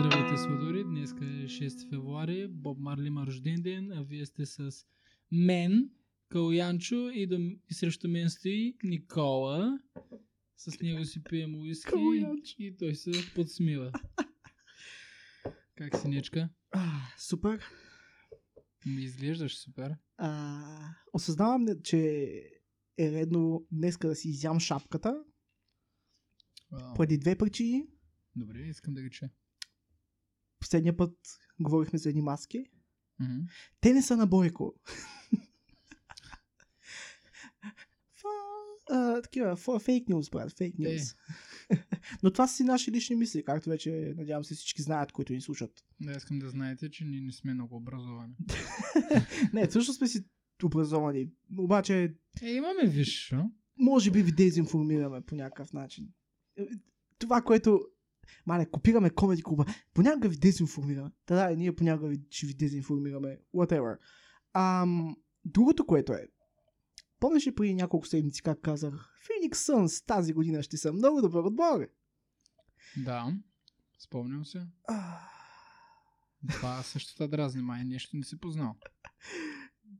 Здравейте, сладори! Днес е 6 февруари. Боб Марли има рожден ден, а вие сте с мен, Калянчо и, до, и срещу мен стои Никола. С него си пием уиски и той се подсмива. Как си, Нечка? А, супер. Ми изглеждаш супер. А, осъзнавам, че е редно днеска да си изям шапката. Вау. Поради две причини. Добре, искам да ги чуя. Последния път говорихме за едни маски. Мгм. Те не са на Бойко. А, такива, фейк нюз, брат, фейк нюз. Но това са си наши лични мисли, както вече надявам се всички знаят, които ни слушат. Да, искам да знаете, че ние не сме много образовани. Не, също сме си образовани, обаче Е, имаме а? може би ви дезинформираме по някакъв начин. Е, Това, което... Мале, копираме комеди клуба. Понякога ви дезинформираме. Да, да, ние понякога ви, ще ви дезинформираме. Whatever. Ам, другото, което е. Помниш ли преди няколко седмици как казах Phoenix Suns тази година ще са много добър отбор? Да, спомням се. А, Това също те дразни, май нещо не си познал.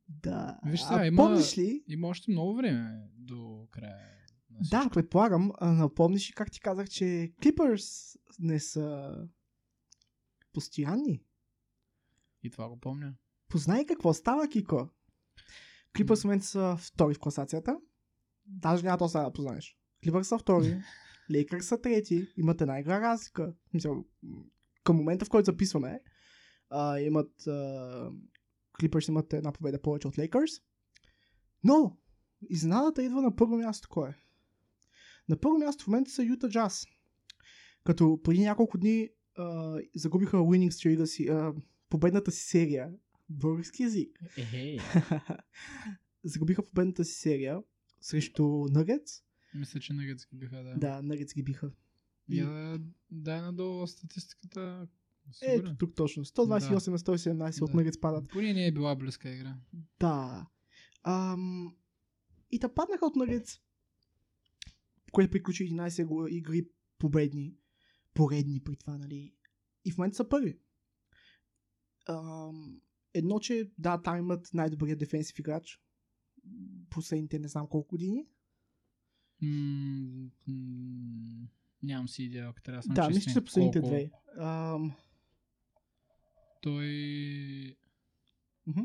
да. Виж сега, има- помниш ли? Има още много време до края. Да, предполагам. Напомниш ли как ти казах, че Clippers не са постоянни? И това го помня. Познай какво става, Кико. Клипърс в момента са втори в класацията. Даже няма то сега да познаеш. Клипърс са втори. Лейкърс са трети. Имат една игра разлика. Към момента, в който записваме, а, имат а, Клипърс имат една победа повече от Лейкърс. Но, изненадата идва на първо място кой е? На първо място в момента са Юта Джаз. Като преди няколко дни а, загубиха winning streak си, а, победната си серия. Български язик. Ехей. Загубиха победната си серия срещу Nuggets. Мисля, че нагъц ги биха, да. Да, Nuggets ги биха. Я да дай надолу статистиката. Ето Сигурен. тук точно. 128 на 117 от Да. Nuggets падат. Поне не е била близка игра. Да. Ам, и та паднаха от Nuggets, което приключи 11 го- игри победни, поредни при това, нали. И в момента са първи. Ам, едно, че да, там имат най-добрия дефенсив играч. Последните не знам колко години. М, м, Нямам си идея, ако трябва да съм да, мисля, че са последните Колко две. Ам, Той... мгм.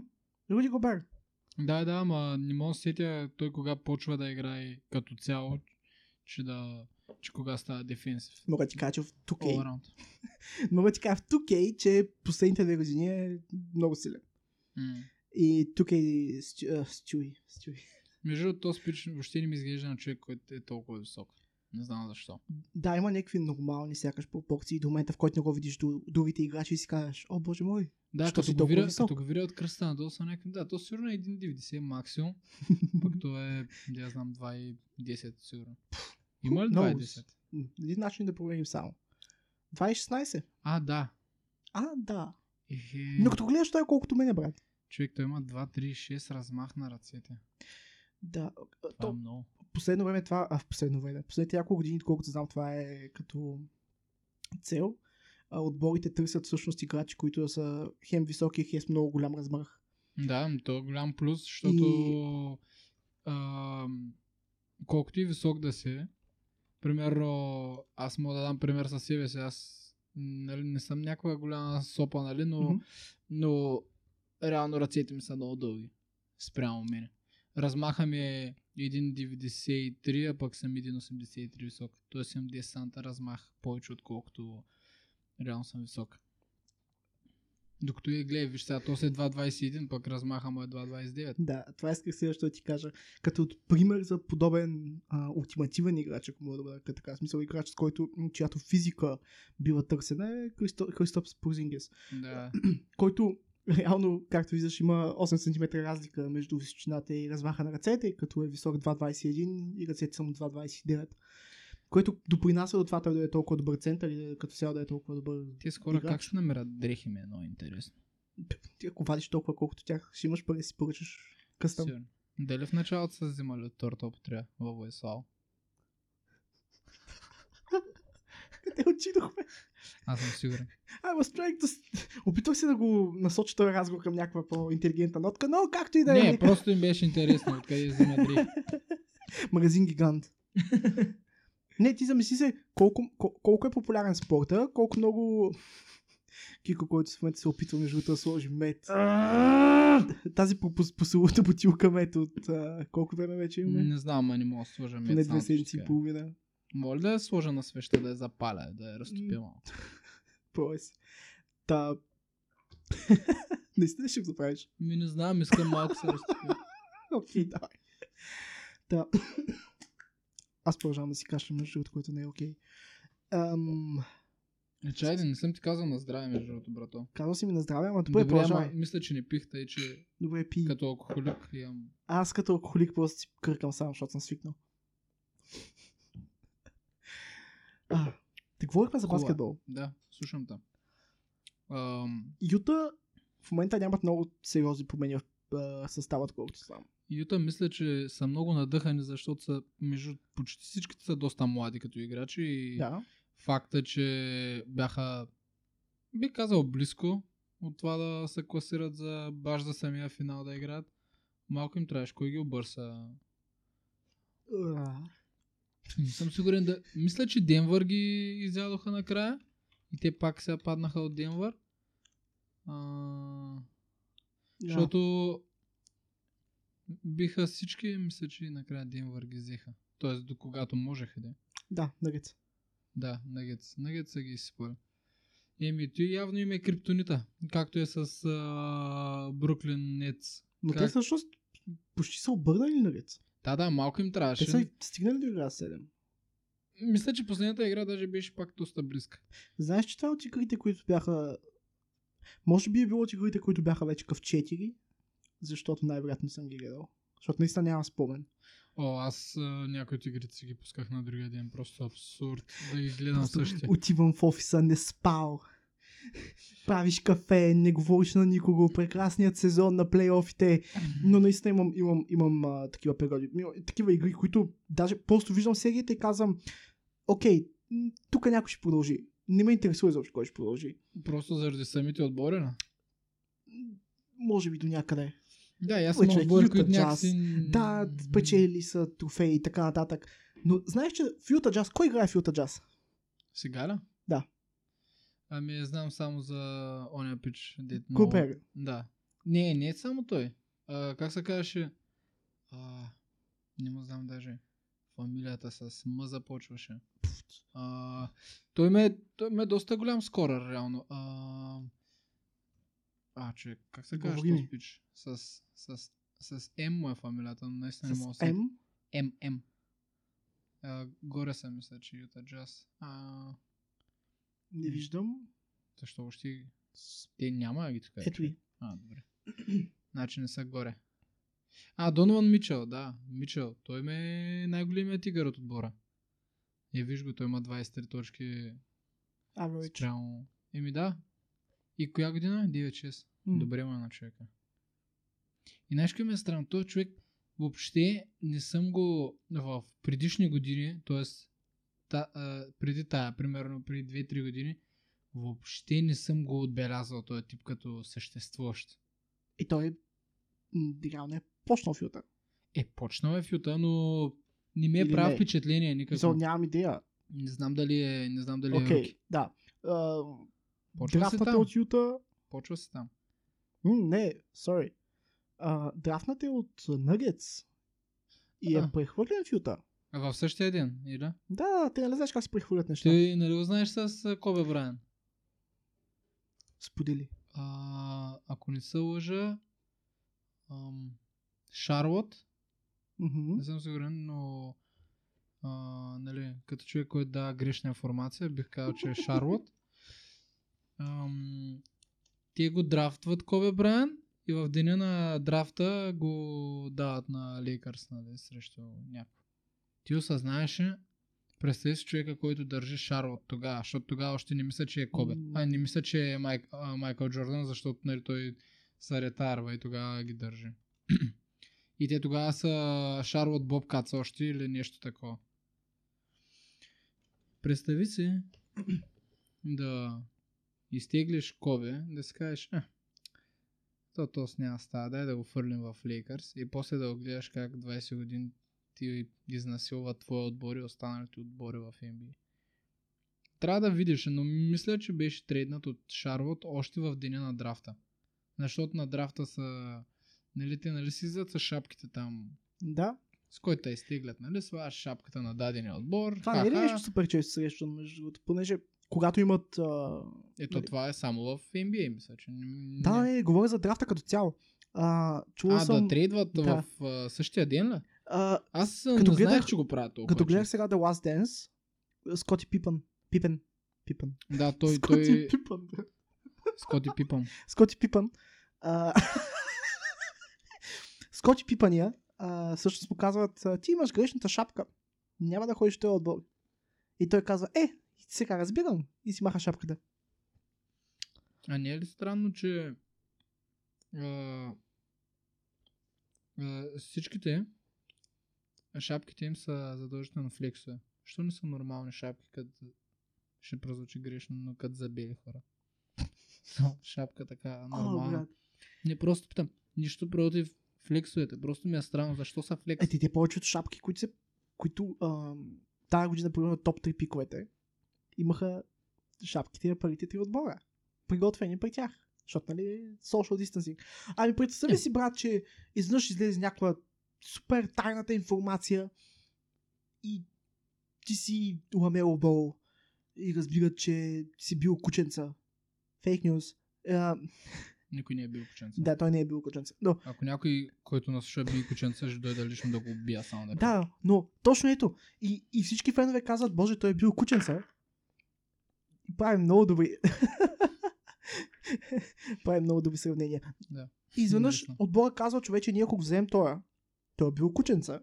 Руди Гобер. Да, да, ама не мога да се сетя той кога почва да играе като цяло, че да... че кога става дефенсив. Мога ти кажа, че в 2K. All around. Мога ти кажа в 2K, че последните две години е много силен. М. И 2K Стю- а, Стюи. Стюи. Между другото, този спич въобще не ми изглежда на човек, който е толкова висок. Не знам защо. Да, има някакви нормални сякаш пропорции до момента, в който не го видиш до другите играчи и си кажеш, о боже мой. Да, Що като го, висок? като го видя от кръста надолу са някакви... Да, то сигурно е 1,90 максимум. пък то е, я знам, 2,10 сигурно. Има ли Много 2,10? М, Един начин да проверим само. 2,16. А, да. А, да. Ехе. Но като гледаш той е колкото мене, брат. Човек, той има 2,36 размах на ръцете. Да. Това е То, много. Последно време това, а в последно време, последните няколко години, колкото знам, това е като цел. А, отборите търсят всъщност играчи, които да са хем високи, хем с много голям размах. Да, то е голям плюс, защото И- а, колкото и висок да си, примерно, аз мога да дам пример със себе си, аз нали, не съм някаква голяма сопа, нали, но, Мгм. но реално ръцете ми са много дълги спрямо мене. Размаха ми е 1,93, а пък съм 1,83 висок. Тоест имам 10 санта размах повече отколкото реално съм висок. Докато и гледай, виж сега, то се е 2,21, пък размаха му е 2,29. Да, това исках също да ти кажа. Като от пример за подобен а, ултимативен играч, ако мога да бъда така смисъл, играч, с който, чиято физика била търсена е Христо, Христоп Спорзингес, Да. който реално, както виждаш, има 8 см разлика между височината и размаха на ръцете, като е висок 2,21 и ръцете са му 2,29. Което допринася до това той да е толкова добър център и да- като цяло да е толкова добър. Хора Играч. как се намерят дрехи ми е много интересно. Ти ако вадиш толкова колкото тях, ще имаш пари си поръчаш къстъм. Сигурно. Дали в началото са взимали от торта употреба във Войслав? Къде отидохме? Аз съм сигурен. I was trying to... Опитвах се да го насоча този разговор към някаква по-интелигентна нотка, но както и да е. Не, просто им беше интересно откъде взема дрифт. Магазин Гигант. Не, ти замисли се колко, кол- колко е популярен спорта, колко много Кико, който в момента се опитва между да сложи мед. Тази по- по- поселута бутилка мед от а, колко време вече имаме? Не знам, а не мога да сложа мед. Само две седмици и кажа. половина. Моля да я сложа на свеща, да я запаля, да я разтопя малко. Тоест. Та... Наистина ще го правиш. Ми не знам, искам малко се разтопя. Окей, давай. Да. Аз продължавам да си кашлям между другото, което не е окей. Ам, Не чайде, не съм ти казал на здраве, между другото, брато. казал си ми на здраве, ама добре, Добре, ама мисля, че не пих, тъй че Добре, пи. като алкохолик имам... Аз като алкохолик просто си къркам сам, защото съм свикнал. А, те говорихме за Кола. баскетбол. Да, слушам те. Ам, Юта в момента нямат много сериозни промени в а, състава, колкото знам. Юта мисля, че са много надъхани, защото са между почти всичките са доста млади като играчи и Да. факта, че бяха би казал близко от това да се класират за баш за самия финал да играят. Малко им трябваше, кой ги обърса. А, Не съм сигурен да... Мисля, че Денвър ги изядоха накрая и те пак сега паднаха от Денвър. А... Защото биха всички, мисля, че накрая Денвър ги взеха. Тоест до когато можеха да. Да, нагец. Да, Нагетс. Нагетс са ги изсипали. Еми, той явно им е криптонита. Както е с а, Бруклин Нетс. Но Как? те всъщност почти са обърнали нагец. Да, да, малко им трябваше. Те са стигнали до игра 7. Мисля, че последната игра даже беше пак доста близка. Знаеш, че това от игрите, които бяха... Може би е било от игрите, които бяха вече къв 4, защото най-вероятно съм ги гледал. Защото наистина нямам спомен. О, аз а, някои от игрите си ги пусках на другия ден. Просто абсурд да ги гледам същия. Отивам в офиса, не спал. Правиш кафе, не говориш на никого, прекрасният сезон на плейофите. Но наистина имам, имам, имам а, такива периоди. Такива игри, които даже просто виждам серията и казвам, окей, тук някой ще продължи. Не ме интересува изобщо кой ще продължи. Просто заради самите отбори, на? Може би до някъде. Да, аз съм отбори, които някакси... Да, печели са трофеи и така нататък. Но знаеш, че в Юта Джаз, кой играе в Юта Джаз? Сега ли? Да. Ами знам само за оня пич. Дет, много- Купер. Да. Не, не е само той. А, как се казваше? А, не му знам даже. Фамилията с М започваше. А, той, ме, той ме е доста голям скорър, реално. А, а човек, как се казва Говори този пич? С, с, с М му е фамилията, но наистина не мога да С. М. М, М. Горе съм, мисля, че Юта Джаз. А, Не виждам. защо още... Те няма ги тук. Ето ви. А, добре. значи не са горе. А, Донован Мичел, да. Мичел. Той ме е най-големият тигър от отбора. И виж го, той има 23 точки Average. спрямо. Еми да. И коя година? 9-6. М. Добре е на човека. И знаеш ми е странно? Той човек въобще не съм го в предишни години, т.е. Та, а, преди тая, примерно преди 2-3 години, въобще не съм го отбелязал този тип като съществуващ. И той реално е почнал Юта. Е, почнал е Юта, но не ми е не. впечатление никакво. Мисъл, нямам идея. Не знам дали е, не знам дали е Окей, руки. да. А, Почва се там. от Юта... Почва се там. М, не, sorry. А, драфната е от Nuggets. И е А. прехвърлен в Юта. А в същия ден, или? Да, да, те нали знаеш как се прехвърлят неща. Ти нали го знаеш с Кобе Брайан? Сподели. А, ако не се лъжа, ам, Шарлот, Мгм. не съм сигурен, но а, нали, като човек, който дава грешна информация, бих казал, че е Шарлот. Ам, те го драфтват Кобе Брайан и в деня на драфта го дават на Лейкърс нали, срещу някой. Ти осъзнаеше, представи си човека, който държи Шарлот тогава, защото тогава още не мисля, че е Кобе. А не мисля, че е Майк, а, Майкъл Джордан, защото нали, той се ретарва и тогава ги държи. И те тогава са Шарлот Бобкац още или нещо такова. Представи си, да изтеглиш Кобе, да си кажеш, е, то то с няма става, дай да го фърлим в Лейкърс и после да го гледаш как 20 години ти изнасилва твоя отбор и останалите отбори в NBA. Трябва да видиш, но мисля, че беше трейднат от Шарлот още в деня на драфта. Защото на драфта са, нали, те нали си с шапките там, Да. с който те изтеглят, нали, слагаш шапката на дадения отбор. Това не е нещо супер често срещано, между другото, понеже когато имат... А... Ето нали? това е само в NBA, мисля, че не... Да, не, говоря за драфта като цяло. А, чувал А, съм... да трейдват да. в а, същия ден ли? А, Аз Като не знаех, гледах- че го правят толкова като гледах сега The Last Dance, Скоти Пипън. Пипен. Пипън. Да, той, Скоти той... Пипън. Скоти Пипън. Скоти Пипън. А... Скоти Пипъния а, всъщност му казват, ти имаш грешната шапка. Няма да ходиш в този отбор. И той казва, е, сега разбирам. И си маха шапката. А не е ли странно, че а, а, всичките шапките им са задължително флексове? Що не са нормални шапки, като ще прозвучи грешно, но като за бели хора? Шапка така О, нормална. брат. не просто питам, нищо против флексовете, просто ми е странно, защо са флекс? Е, те, повечето шапки, които се, които а, тази година, примерно, топ 3 пиковете, имаха шапките на първите три отбора. Приготвени при тях. Защото, нали, social distancing. Ами, представи Е. си, брат, че изведнъж излезе някаква супер тайната информация и ти си ламело бол и разбират, че си бил кученца. Фейк нюз. Никой не е бил кученца. да, той не е бил кученца. Но, Ако някой, който нас слуша би кученца, ще дойде лично да го убия само да Да, но точно ето. И, и всички фенове казват, боже, той е бил кученца. Прави много добри. прави много добри сравнения. Да. И изведнъж отбора казва, че вече ние ако вземем тоя, той е бил кученца.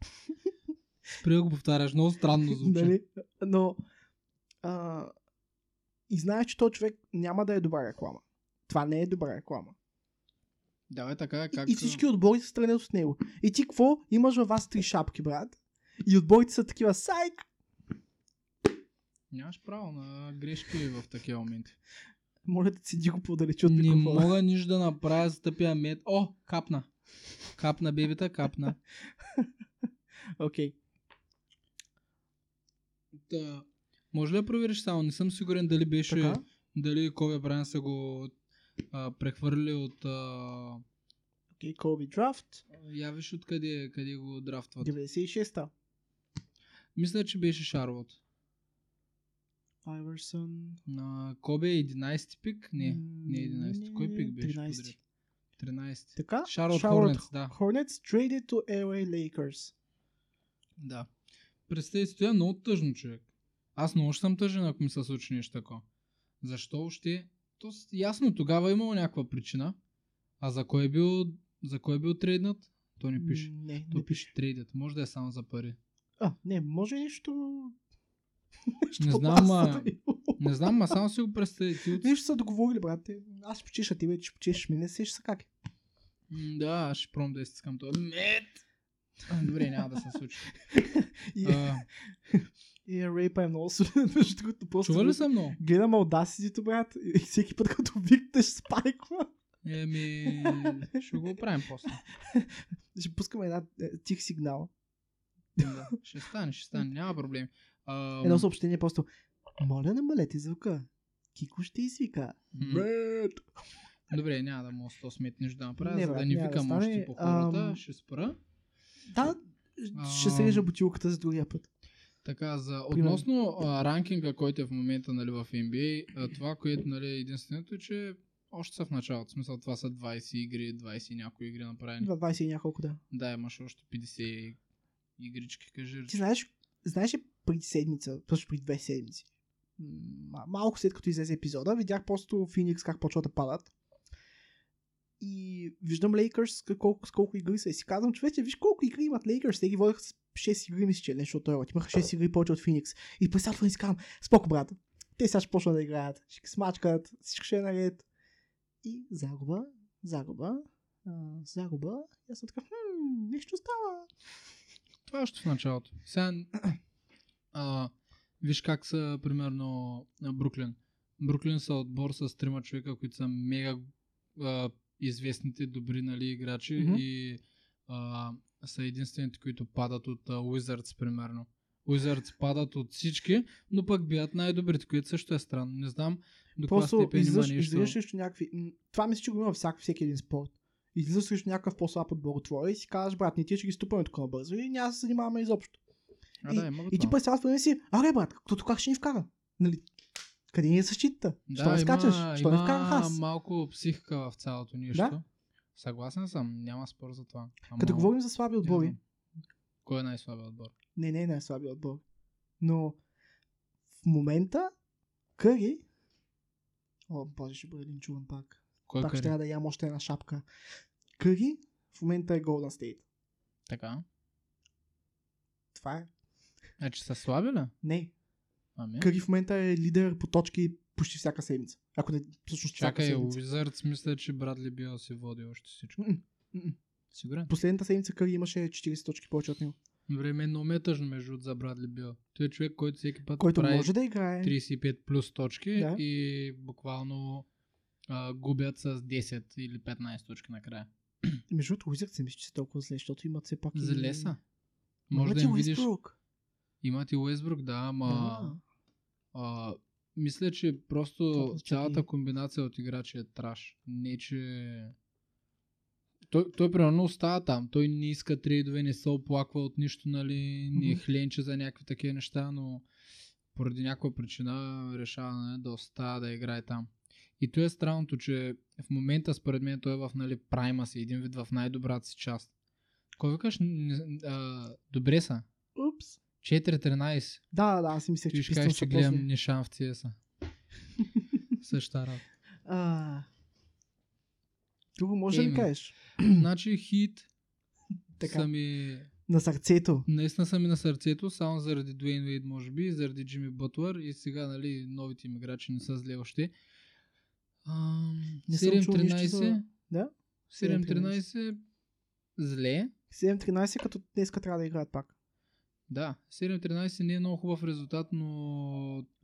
Спри да го повтаряш, много странно звучи. Нали? Но а, и знаеш, че този човек няма да е добра реклама. Това не е добра реклама. Да, е така, как... И, и всички отбори са страни от него. И ти какво? Имаш във вас три шапки, брат. И отборите са такива, сайк, Нямаш право на грешки в такива моменти. Моля да седи го по-далече от Не микрофона. мога нищо да направя за тъпия мед. О, капна. Капна, бебета, капна. Окей. Та, може ли да провериш само? Не съм сигурен дали беше... Така. Дали Коби Брайан са го а, прехвърли от... А, Окей, Коби драфт. я виж откъде къде го драфтват. 96-та. Мисля, че беше Шарлот. Айвърсън. На Коби е 11 пик? Не, не е 11. не, Кой пик беше 13. подред? 13. Така? Charlotte Hornets, да. Hornets traded to LA Lakers. Да. Представи си, това е много тъжно, човек. Аз много ще съм тъжен, ако ми се случи нещо такова. Защо още? То ясно, тогава е имало някаква причина. А за кой е бил, за кой е бил трейднат? То не пише. Не, То не пише. пише трейдът. Може да е само за пари. А, не, може нещо... Не знам, ма- Не знам, ма само си го представи. Ти от... Нещо са договорили, брат. Аз ще почеша, ти вече ще почешеш ми. Не сеш са как. е. Да, аз ще пробвам да изтискам това. Мед! А, Добре, няма да се случи. И, А, рейпа е много солиден, между другото. Просто чува ли съм много? Гледам Audacity, брат, и всеки път, като викнеш, спайква. Еми, ще го правим после. Ще пускаме една е, тих сигнал. Да, ще стане, ще стане, няма проблеми. А, Едно съобщение просто. Моля, намалете звука. Кико ще извика. Брат. Добре, няма да мога 100 сметни да направя, Не, за да не да викам стане. още по хората. Ам, Ще спра. Да, ще се режа бутилката за другия път. Така, за, относно а, ранкинга, който е в момента нали, в NBA, а, това, което нали, е единственото е, че още са в началото. В смисъл, това са 20 игри, 20 и някои игри направени. 20 и няколко, да. Да, имаш още 50 игрички, кажи. Ти знаеш, знаеш ли преди седмица, също преди две седмици, малко след като излезе епизода, видях просто Феникс как почва да падат. И виждам Лейкърс колко, с колко игри са. И си казвам, човече, виж колко игри имат Лейкърс. Те ги водеха с 6 игри, мисля, че, нещо от този. Имаха 6 игри повече от Феникс. И време си казвам, споко, брат. Те сега ще почнат да играят. Ще ги смачкат, всичко ще е наред. И загуба, загуба, а, загуба. И аз съм така, хм, нещо става. Това е още в началото. Сега, а, Виж как са, примерно, Бруклин. Бруклин са отбор с трима човека, които са мега а, известните добри нали, играчи Мгм. и а, са единствените, които падат от а, Wizards, примерно. Wizards падат от всички, но пък бият най-добрите, което също е странно. Не знам до каква степен има нещо. излизаш срещу някакви... Това мисля, че го има всяк, всеки един спорт. Излизаш срещу някакъв по-слаб отбор от твоя и си казваш, брат, ние ти ще ги ступаме тук бързо и няма да се занимаваме изобщо. А, да, има го И ти цялото време си, аре брат, кто как ще ни вкара? Нали? Къде ни е защитата? Що не скачаш? Що не вкарах аз? малко психика в цялото нещо. Да. Съгласен съм, няма спор за това. Ама, Като говорим за слаби отбори, знам. Кой е най-слабият отбор? не, не е най-слабия отбор. Но в момента Къри... О, боже, ще бъде линчуван пак. Кой пак ще къде? трябва да ям още една шапка. Къри в момента е Golden State. Така. Това е. Значи са слаби ли? Не. Ами. Къри в момента е лидер по точки почти всяка седмица. Ако не, всъщност всяка Чакай, седмица. Wizards мисля, че Брадли Бил си води още всичко. Сигурен? Последната седмица Къри имаше 40 точки повече от него. Време е много ме е тъжно между за Брадли Бил. Той е човек, който всеки път Който прави може да играе. 35 плюс точки Да. и буквално а, губят с 10 или 15 точки накрая. Между другото, Wizards се мисля, че са толкова зле, защото имат все пак и... Зле са. Ма Може да и им видиш. Уестбрук. Имат и Уестбрук, да, ама... Да. А, мисля, че просто цялата комбинация от играчи е траш. Не, че... Той, той примерно остава там. Той не иска трейдове, не се оплаква от нищо, нали, не е хленче за някакви такива неща, но поради някаква причина решава нали, да остава да играе там. И то е странното, че в момента според мен той е в нали, прайма си, един вид в най-добрата си част. Кой викаш? А, добре са. Упс. 4-13. Да, да, аз си мислех, Ти че ще кажеш, че гледам. Нишан в CS. Същата работа. А, Друго може да Еми. ми кажеш. значи хит Така. са ми... На сърцето. Наистина са ми на сърцето, само заради Дуейн Уейд може би, заради Джимми Бътлър и сега нали, новите им играчи не са зле още. Ам, Не съм чул нищо 7-13. за- Да? 7-13 зле. 7-13, като днеска трябва да играят пак. Да, 7-13 не е много хубав резултат, но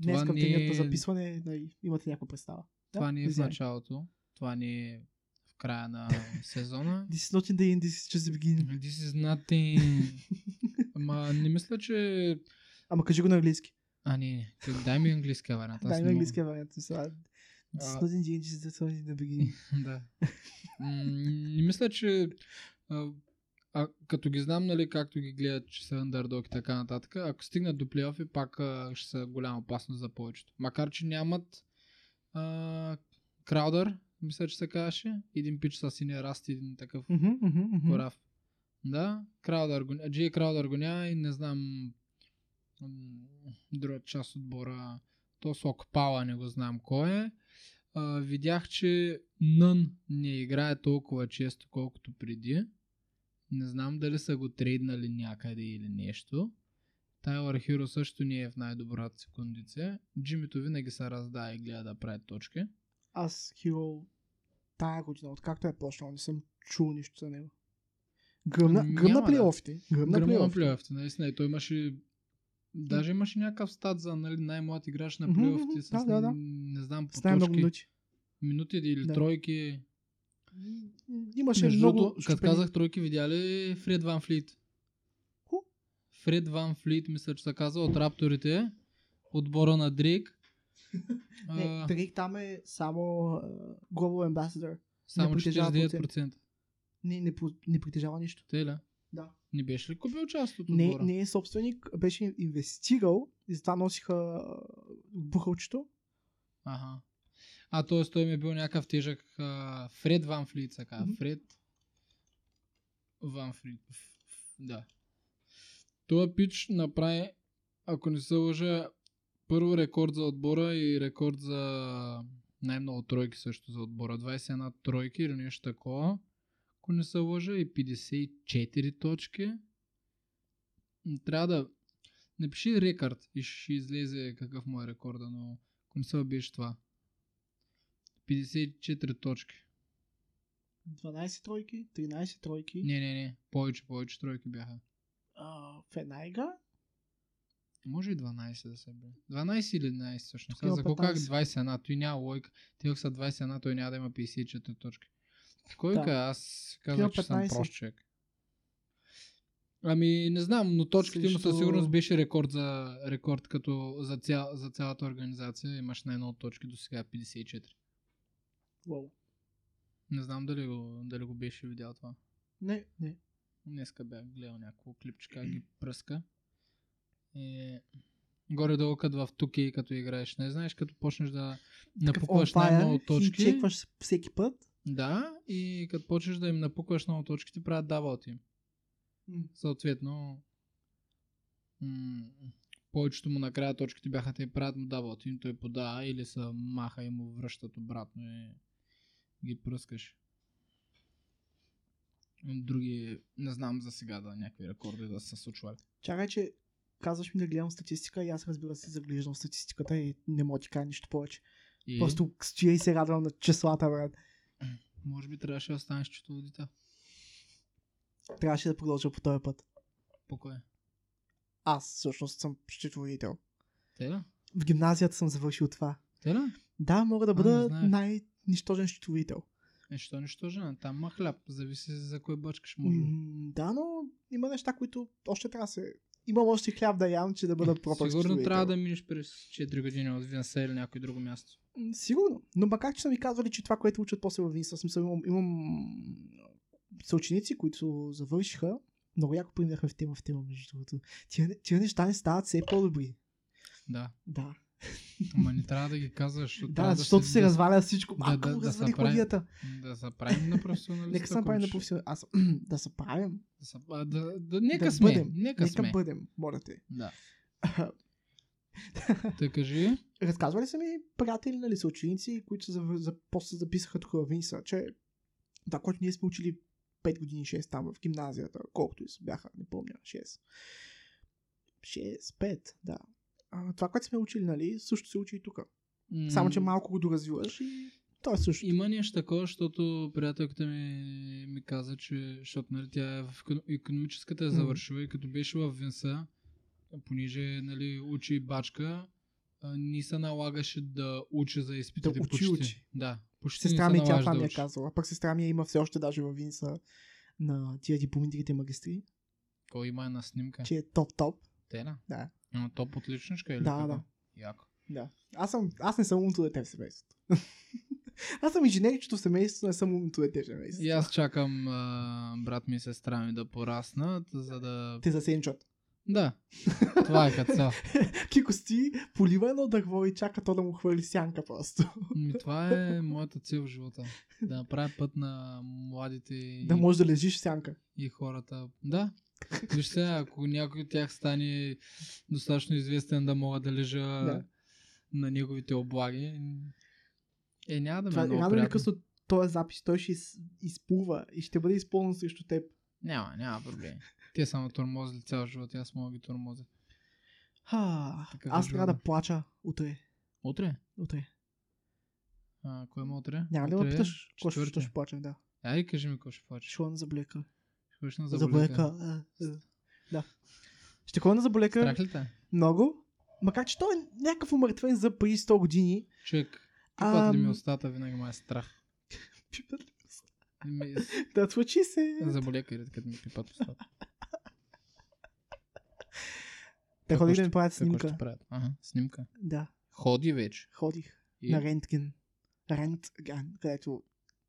това Днеска в не е, записване да, имате някаква представа. това не е в началото. Това не е в края на сезона. This is not in the end, this is just the beginning. This is nothing. Ама не мисля, че... Ама кажи го на английски. А, не, не. Дай ми английския вариант. Дай мога. английския вариант. Сега, This is А. not in the end, this is just in the beginning. да. Не мисля, че а, като ги знам, нали, както ги гледат, че са андердог и така нататък, ако стигнат до плейофи, пак а, ще са голяма опасност за повечето. Макар, че нямат а, Краудър, мисля, че се казваше, един пич с синия раст, един такъв мгм. Корав. Да, Краудър го, Джей Краудър го няма и не знам друга част от отбора. То Сок Пала не го знам кой е. А, видях, че Нън не играе толкова често, колкото преди. Не знам дали са го трейднали някъде или нещо. Тайлър Хиро също не е в най-добрата си кондиция. Джимито винаги се раздава и гледа да прави точки. Аз Хиро тая година, откакто е почнал, не съм чул нищо за него. Гръмна, Ами, гръмна няма да. плейофите. Гръмна Гръмна на плейофите. плейофите, наистина. И той имаше... Даже имаше някакъв стат за нали, най-млад играч на плейофите с да, да, да. не знам по С най-много точки. минути. Минути или Да. тройки. Имаше Между много... другото, като казах тройки, видя ли Фред Ван Флит? Ху? Фред Ван Флит, мисля, че се казва от рапторите. Отбора на Дрейк. Не, Дрейк там е само а, Global Ambassador. само притежава 49%. Не, не, не притежава нищо. Те ли? Да. Не беше ли купил част от Не, отбора? не е собственик, беше инвестирал и затова носиха а, бухалчето. Ага. А, т.е. той ми е бил някакъв тежък а, Фред Ван Флит, казва. Мгм. Фред Ван Флит. Да. Това пич направи, ако не се лъжа, първо рекорд за отбора и рекорд за най-много тройки също за отбора. 21 тройки или нещо такова. Ако не се лъжа и 54 точки. Трябва да напиши рекорд и ще излезе какъв му е рекорда, но ако не се беше това. 54 точки. 12 тройки, 13 тройки. Не, не, не. Повече, повече тройки бяха. А, в една игра? Може и 12 да се бе. 12 или 11 всъщност. Аз за колко как 15. 21? Той няма лойка. Ти са 21, той няма да има 54 точки. Кой Да. аз казах, че съм 15. прост човек. Ами, не знам, но точките му със сигурност беше рекорд за рекорд като за, цял, за цялата организация. Имаш най-много точки до сега 54. Уау. Не знам дали го, дали го беше видял това. Не, не. Днеска бях гледал някакво клипче как ги пръска. И горе-долу като в 2K, като играеш, не знаеш, като почнеш да напукваш най-много И точки. чекваш всеки път. Да, и като почнеш да им напукваш много точки, ти правят дабълт им. М. Съответно, м- повечето му накрая точките бяха те правят му дабълт им, той подава или са маха и му връщат обратно и ги пръскаш. Други, не знам за сега да някакви рекорди да са случвали. Чакай, че казваш ми да гледам статистика и аз разбира се заглеждам статистиката и не мога да ти кажа нищо повече. И Просто стоя и се радвам на числата, брат. може би трябваше да станеш счетоводител. Трябваше да продължа по този път. По кое? Аз всъщност съм счетоводител. Те ли? В гимназията съм завършил това. Те ли? Да, мога да А, не най-нищожен счетоводител. Нещо, нищо жена. Там ма хляб. Зависи за кой бачкаш, може. М, Да, но има неща, които още трябва да се... Имам още хляб да ям, че да бъда пропък Сигурно счетоводител. трябва да минеш през 4 години от Винса или някое друго място. М, Сигурно. Но макар, че са ми казвали, че това, което учат после във Винса, смисъл имам, имам съученици, които завършиха. Много яко примерахме в тема в тема, между другото. Тия, тия неща не стават все по-добри. Да. Да. Ама не трябва да ги казваш, защото, Да, защото се, се да, разваля всичко. да- Да, да- да, да развалих магията. да се правим на професионалиста. Нека се направим на професионал. Аз да се правим. Да, се- а, да, да, нека да сме. бъдем. Нека, Нека сме. бъдем, моля те. Да. Те кажи. Разказвали са ми приятели, нали, са ученици, които се за, после записаха тук в Винса, че това, което ние сме учили 5 години, 6 там в гимназията, колкото и са бяха, не помня, 6. 6, 5, да. А, това, което сме учили, нали, също се учи и тук. Само, че малко го доразвиваш и то е също. Има нещо такова, защото приятелката ми, ми каза, че защото нали, тя е в економическата е завършила и като беше в Винса, понеже нали, учи бачка, ни се налагаше да учи за изпитите Да учи, почти. учи. Да, почти Сестра ми тя това да ми е казала. Пък сестра ми я има все още даже във Винса на тия дипломитите магистри, Кой има една снимка? че е топ-топ. Те ли? Да. Ама топ отличничка или Да, да. Яко. Да. Аз, съм, аз не съм умното дете в семейството. аз съм инженеричето в семейството, не съм умното дете в семейството. И аз чакам а, брат ми и сестра ми да пораснат, за да... Те засенчат. Да, това е като цяло. Кико сти, полива едно дърво и чака то да му хвърли сянка просто. Ми, това е моята цел в живота. Да направя път на младите и, да можеш да лежиш в сянка. и хората. Да. Виж сега, ако някой от тях стане достатъчно известен да мога да лежа Да. на неговите облаги, е, няма да ме Това е е много рано или късно този запис, той ще из, изплува и ще бъде изпълнен срещу теб. Няма, няма проблем. Те са ме тормозили цял живот, и аз мога да ги тормозя. Ха, Такъв е аз трябва да плача утре. Утре? Утре. А, кой има утре? Няма да ме е питаш, какво ще, плача, да. Ай, кажи ми какво ще ходя на заблека. Ще ходиш на заболека. Да. Ще ходя на заблека Страх ли те? много. Макар, че той е някакъв умъртвен за преди 100 години. Човек, пипат ли ми устата, винаги ме е страх. Ми- Да, случи се. Заболека и като ми пипат устата. Те ходих да ми правят снимка. правят? Ага, снимка. Да, Ходи вече. ходих И... на рентген. Рентген, където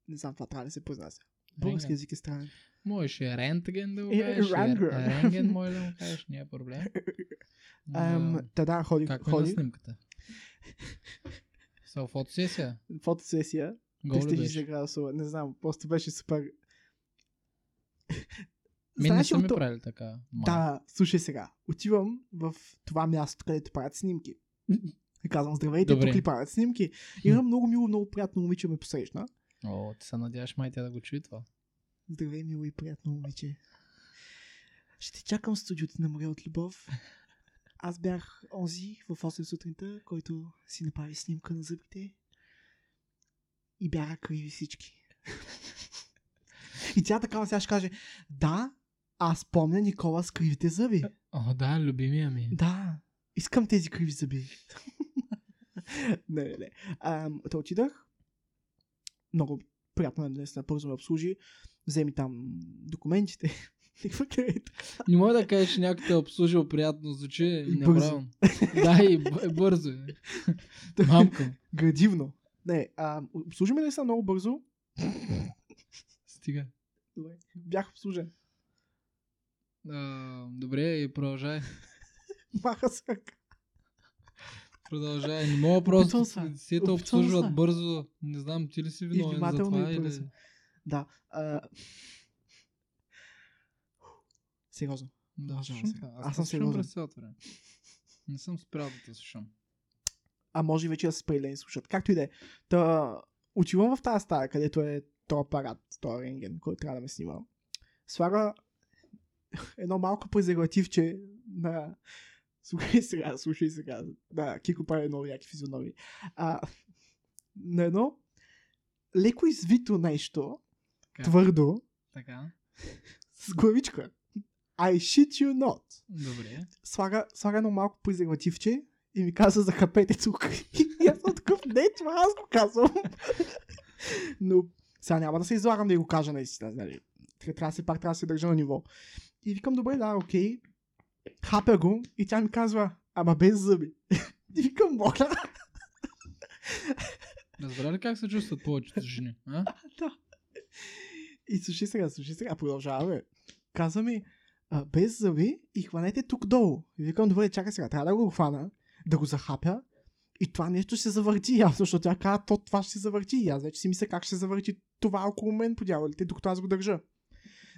не знам това трябва да се произнася. Български език е странен. Можеше рентген да го кажеш. рентген. ре- Рентген може да му кажеш, няма проблем. Да. Та да, ходих, Как е на ходих. снимката? Са фотосесия? Фотосесия. Гол ли 360 беше? градусова. Не знам, просто беше супер. Не Знаеш са ли ми от правили така. май. Да, слушай сега. Отивам в това място, където правят снимки. И казвам, здравейте, Добре. тук ли правят снимки? И едно много мило, много приятно момиче ме посрещна. О, ти се надяваш май тя да го чуе това. Здравей, мило и приятно момиче. Ще те чакам в студиото на море от любов. Аз бях онзи в 8 сутринта, който си направи снимка на зъбите. И бяха криви всички. и тя така сега ще каже, да, аз помня Никола с кривите зъби. О, да, любимия ми. Да. Искам тези криви зъби. не, не, не. Та отидах. Много приятно е наистина бързо ме обслужи. Вземи там документите. Кредит. Не мога да кажеш, че някой те е обслужил приятно, звучи неправилно. да, и е бързо. е. Мамка. Градивно. Не, а, обслужи ме наистина много бързо. Стига. Добре. Бях обслужен. А, добре, и продължай. Маха с ръка. Продължай. Не мога просто се. се те обслужват се. бързо. Не знам, ти ли си виновен за това или... Да. А... Сериозно. Да, сега. Аз Аз съм сериозен. през цялото време. Не съм спрял да те слушам. А може вече да се спрели слушат. Както и да е. Та, отивам в тази стая, където е този апарат, този рентген, който трябва да ме снима. Слага едно малко презервативче на... Слушай сега, слушай сега. Да, Кико прави много яки физиономии. А, на едно леко извито нещо, Така. твърдо, Така. с главичка. I shit you not. Добре. Слага, слага едно малко презервативче и ми каза за хапете цукър. И аз съм такъв, не, това аз го казвам. Но сега няма да се излагам да го кажа наистина. Нали. Трябва се пак трябва да се държа на ниво. И викам, добре, да, окей. Хапя го и тя ми казва, ама без зъби. И викам, моля. Разбра ли как се чувстват повечето жени? А? да. И слушай сега, слушай сега, продължаваме. Казва ми, а, без зъби и хванете тук долу. И викам, добре, чакай сега, трябва да го хвана, да го захапя и това нещо ще завърти явно, защото тя каза, то това ще се завърти. И аз вече си мисля как ще завърти това около мен по дяволите, докато аз го държа.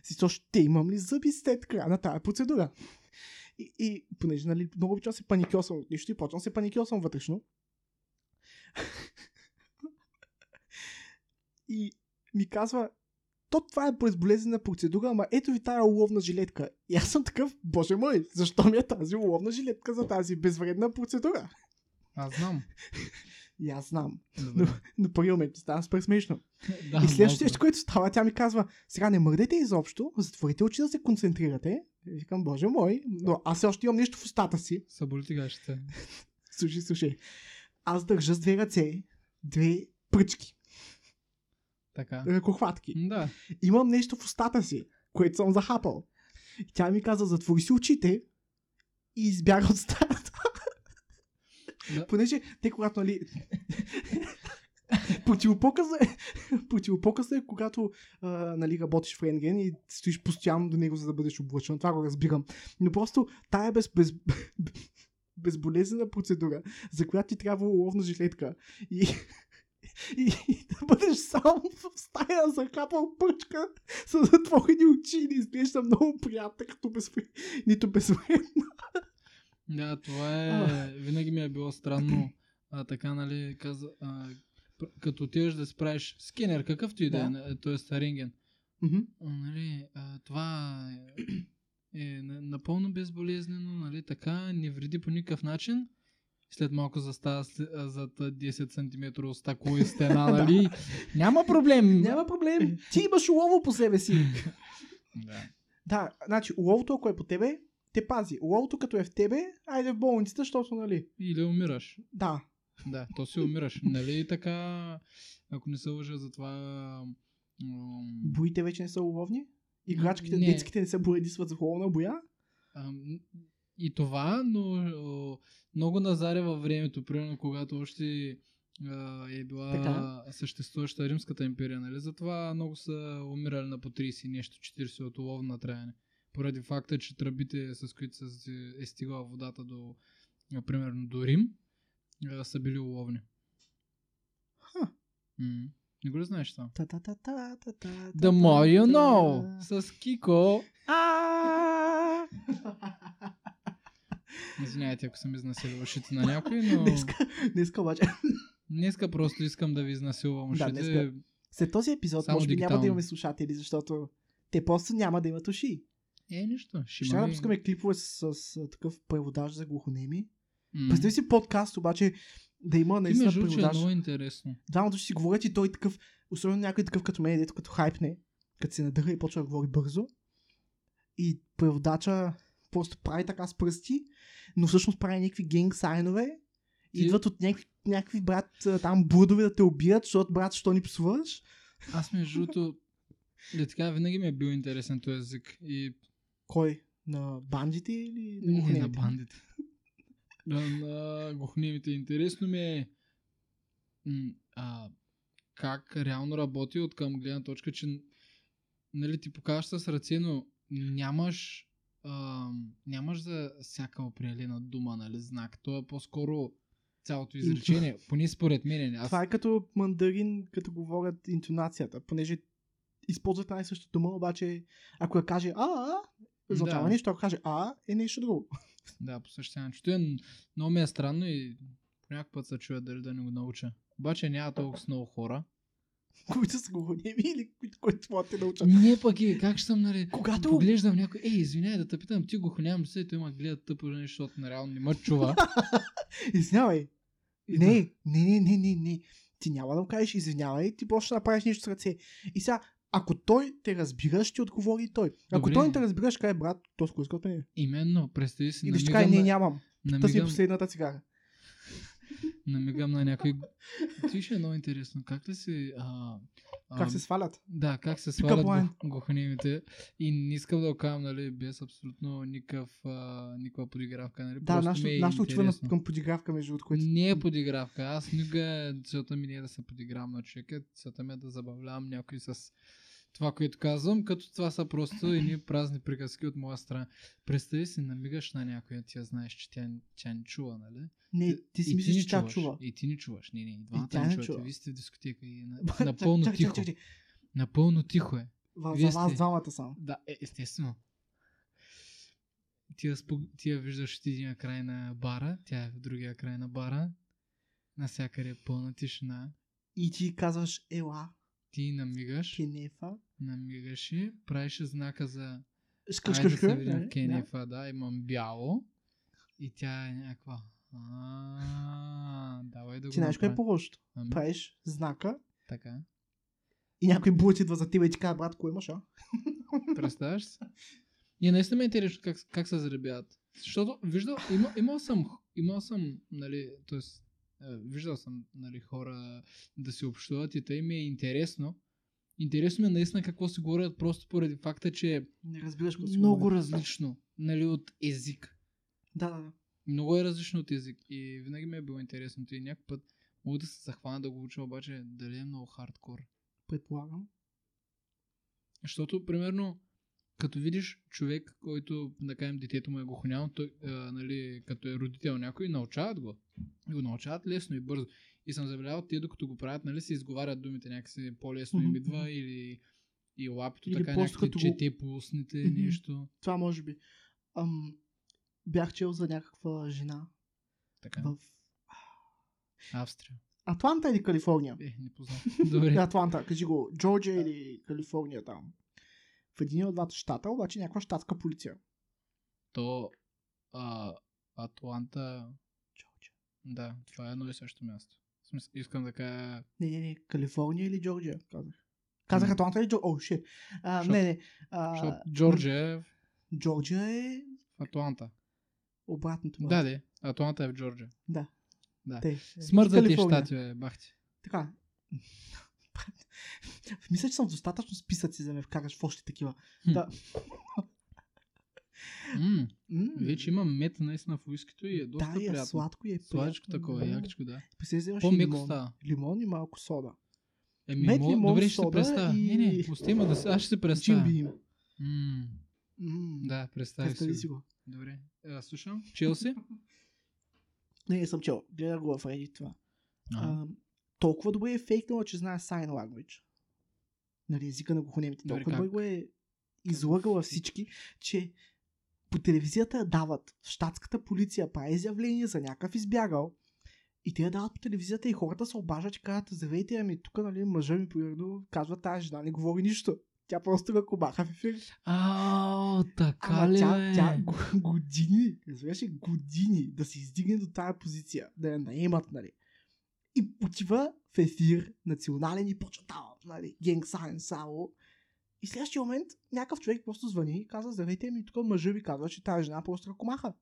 Си то ще имам ли зъби след края на тази процедура? И, и понеже нали, много обичам се паникьосвам от нищо и почвам се паникьосвам вътрешно. и ми казва, то това е безболезнена процедура, ама ето ви тая уловна жилетка. И аз съм такъв, боже мой, защо ми е тази уловна жилетка за тази безвредна процедура? Аз знам. И аз знам. Добре. Но първи момент става супер смешно. Да, и следващото малко. нещо, което става, тя ми казва, сега не мърдайте изобщо, затворите очи да се концентрирате. И викам, боже мой, но аз все още имам нещо в устата си. Съболи ти гащите. Слушай, слушай. Аз държа с две ръце, две пръчки, Така. ръкохватки. Да. Имам нещо в устата си, което съм захапал. И тя ми каза, затвори си очите и избяга от стаята. Да. Понеже те, когато, нали... Противопоказа е, противопоказа е, когато а, нали, работиш в рентген и стоиш постоянно до него, за да бъдеш облъчен. Това го разбирам. Но просто тая без, без, безболезнена процедура, за която ти трябва уловна жилетка и, и, и да бъдеш сам в стая захапал пъчка с затворени очи и не изглежда много приятна, като безвре... нито безвредна. Да, това е... Винаги ми е било странно. А, така, нали, каза... А, като отидеш да справиш скенер, какъвто и да, Да. е, т.е. рентген. А, Нали, а, това е, е на- напълно безболезнено, нали, така, не вреди по никакъв начин. След малко застава зад а, 10 см стъкло и стена, нали? Няма проблем. Няма проблем. Ти имаш улово по себе си. Да. Да, значи уловото, ако е по тебе, те пази. Уловото, като е в тебе, айде в болницата, защото, нали? Или умираш. Да. Да, то си умираш. Нали така, ако не се лъжа за това... Боите вече не са уловни? Играчките, Не. детските не се боядисват за уловна боя? ам, и това, но много назаре във времето, примерно когато още е била Така. съществуваща Римската империя, нали? Затова много са умирали на по 30 и нещо, 40 от уловно натраяне. Поради факта, че тръбите, с които са е стигала водата до, примерно, до Рим, са били уловни. Ха. М. Не го ли знаеш? Та-та-та-та-та-та, The more you know! С Кико. Извинявайте, ако съм изнасилил ушите на някой, но Днеска, днеска обаче. днеска просто искам да ви изнасилвам Да, ушите. днеска- След този епизод, Само може би няма да имаме слушатели, защото те просто няма да имат уши. Е, нищо. Ще Ще има да и- пускаме клипове с, с, такъв преводач за глухонеми. М. Представи си подкаст, обаче да има Ти наистина между другото, че е много интересно. Двамата ще си говорят и той такъв, особено някой такъв като мен, дето като хайпне, като се надъха и почва да говори бързо. И преводача просто прави така с пръсти, но всъщност прави някакви генг сайнове. Идват от някакви, някакви брат там бурдове да те убият, защото брат, що ни псуваш? Аз между другото, да така, винаги ми е бил интересен този език. И Кой? На бандите или на не на бандите. на, на глухонемите. Интересно ми е а, как реално работи от към гледна точка, че нали, ти покажеш с ръце, но нямаш а, нямаш за всяка определена дума, нали, знак. То е по-скоро цялото изречение. Поне според мен. Аз... Това е като мандарин, като говорят интонацията, понеже използват съща дума, обаче ако я каже а, означава Да. нещо, ако каже а, е нещо друго. Да, по същия начин. Той е, много ми е странно и по някакъв път се чуя дали да не го науча. Обаче няма толкова много хора. Които са глухонеми или които, могат да те научат. Не пък и как ще съм, нали, Когато- поглеждам някой, ей, извиняй да те питам, ти го нямам се, той ма гледа тъпо, нали, защото нереално не ме чува. Извинявай. Не, не, не, не, не, не. Ти няма да му кажеш извинявай, ти просто ще направиш нещо с ръце. И сега, ако той те разбира, ще ти отговори и той. Ако Добре. той не те разбира, ще каже, брат, то с иска от мен. Именно, представи си, Или ще каже, не, нямам. Ми намигам, последната цигара. Намигам на някой... Ти ще е много интересно. Как да си... А, а, Как се свалят? Да, как се свалят глухонемите. И не искам да го казвам, нали, без абсолютно никакъв, а, никаква подигравка, нали. Да, нашето, е нашето отива към подигравка, между другото, което... Не е подигравка. Аз никога целта ми не е да се подигравам на човека. Целта ми е да забавлявам някой с това, което казвам, като това са просто едни празни приказки от моя страна. Представи си, намигаш на някой, ти я знаеш, че тя, тя не чува, нали? Не, ти си мислиш, че тя чува. И ти не чуваш. Не, не, и двамата не чуват. чува. Вие сте в дискотека и на, напълно чакай, тихо. чакай, чакай. Напълно тихо е. В- Вие За вас сте- двамата само. Да, е, естествено. Ти я, спог... ти я виждаш от един край на бара, тя е в другия край на бара. Насякъде е пълна тишина. И ти казваш, ела, Ти намигаш, кенефа. намигаш и правиш знака за Айде да Шкъшкашка. се видим Кенефа, да, имам бяло. И тя е някаква. А, давай да го Ти знаеш кое е по-лошото? Ами, Правиш знака така. и някой булът идва за теб и ти казва, брат, кой имаш, а? Представяш се? И наистина ме е интересно как, как се заребяват. Защото виждал, има, имал съм, имал съм, нали, т.е. виждал съм, нали, хора да се общуват и тъй ми е интересно. Интересно ми е наистина какво се говорят, просто поради факта, че е Не разбираш какво много говори. различно, нали, от език. Да, да, да. Много е различно от език и винаги ми е било интересно. И някакъв път мога да се захвана да го уча, обаче дали е много хардкор. Предполагам. Защото, примерно, като видиш човек, който, да кажем, детето му е глухонямо, той, а, нали, като е родител някой, научават го. И го научават лесно и бързо. И съм забелязал, те докато го правят, нали, се изговарят думите някакси по-лесно им идва или и лапито Или така някакви като го- чете по устните Мгм. нещо. Това може би. Ам, бях чел за някаква жена Така. в Австрия. Атланта или Калифорния? Е, не познавам. Добре. Атланта, кажи го. Джорджия или Калифорния там. В един от двата щата, обаче някаква щатска полиция. То а, Атланта, Джорджия. да, това е едно и също място. Смисъл, искам да кажа... Не, не, не. Калифорния или Джорджия, казах. Казах М. Атланта или Джорджия? О, шит. Не, не. А, Джорджия е Джорджия е Атланта. обратното. Да, да. Атланта е в Джорджия. Да. Да. Те. Смърт за ти Калифорния. щати, бахти. Така. Мисля, че съм достатъчно списъци за да ме вкараш в още такива. Да. М, М, вече има мет наистина в уискито и е доста да, е приятно. сладко и е Сладичко приятно. такова, Да. якичко, да. По-меко лимон. става. Лимон и малко сода. Еми, Мед, лимон, добре, ще се представя. и- Не, не, пусти ма да се, аз ще се представя. Джим бим. М, М, Да, представи Представи си си го. Добре. Е, слушам. Челси? Не, не съм чел. Гледах го в Reddit това. А, толкова добре е фейкнала, че знае sign language. Нали, езика на глухонемите. Толкова добре го е излъгала всички, че по телевизията дават. Штатската полиция прави изявление за някакъв избягал. И те я дават по телевизията и хората се обаждат и казват, здравейте, ами тук, нали, мъжа ми, примерно, казва, тази жена не говори нищо. Тя просто го кобаха в ефир. Ао, така Ама ли, тя, тя години, разбираш ли, години да се издигне до тази позиция, да я наемат, нали. И отива в ефир национален и почва нали, Генг Сайн Сао И следващия момент някакъв човек просто звъни и казва, здравейте ми, тук мъжа ви казва, че тази жена просто ръкомаха.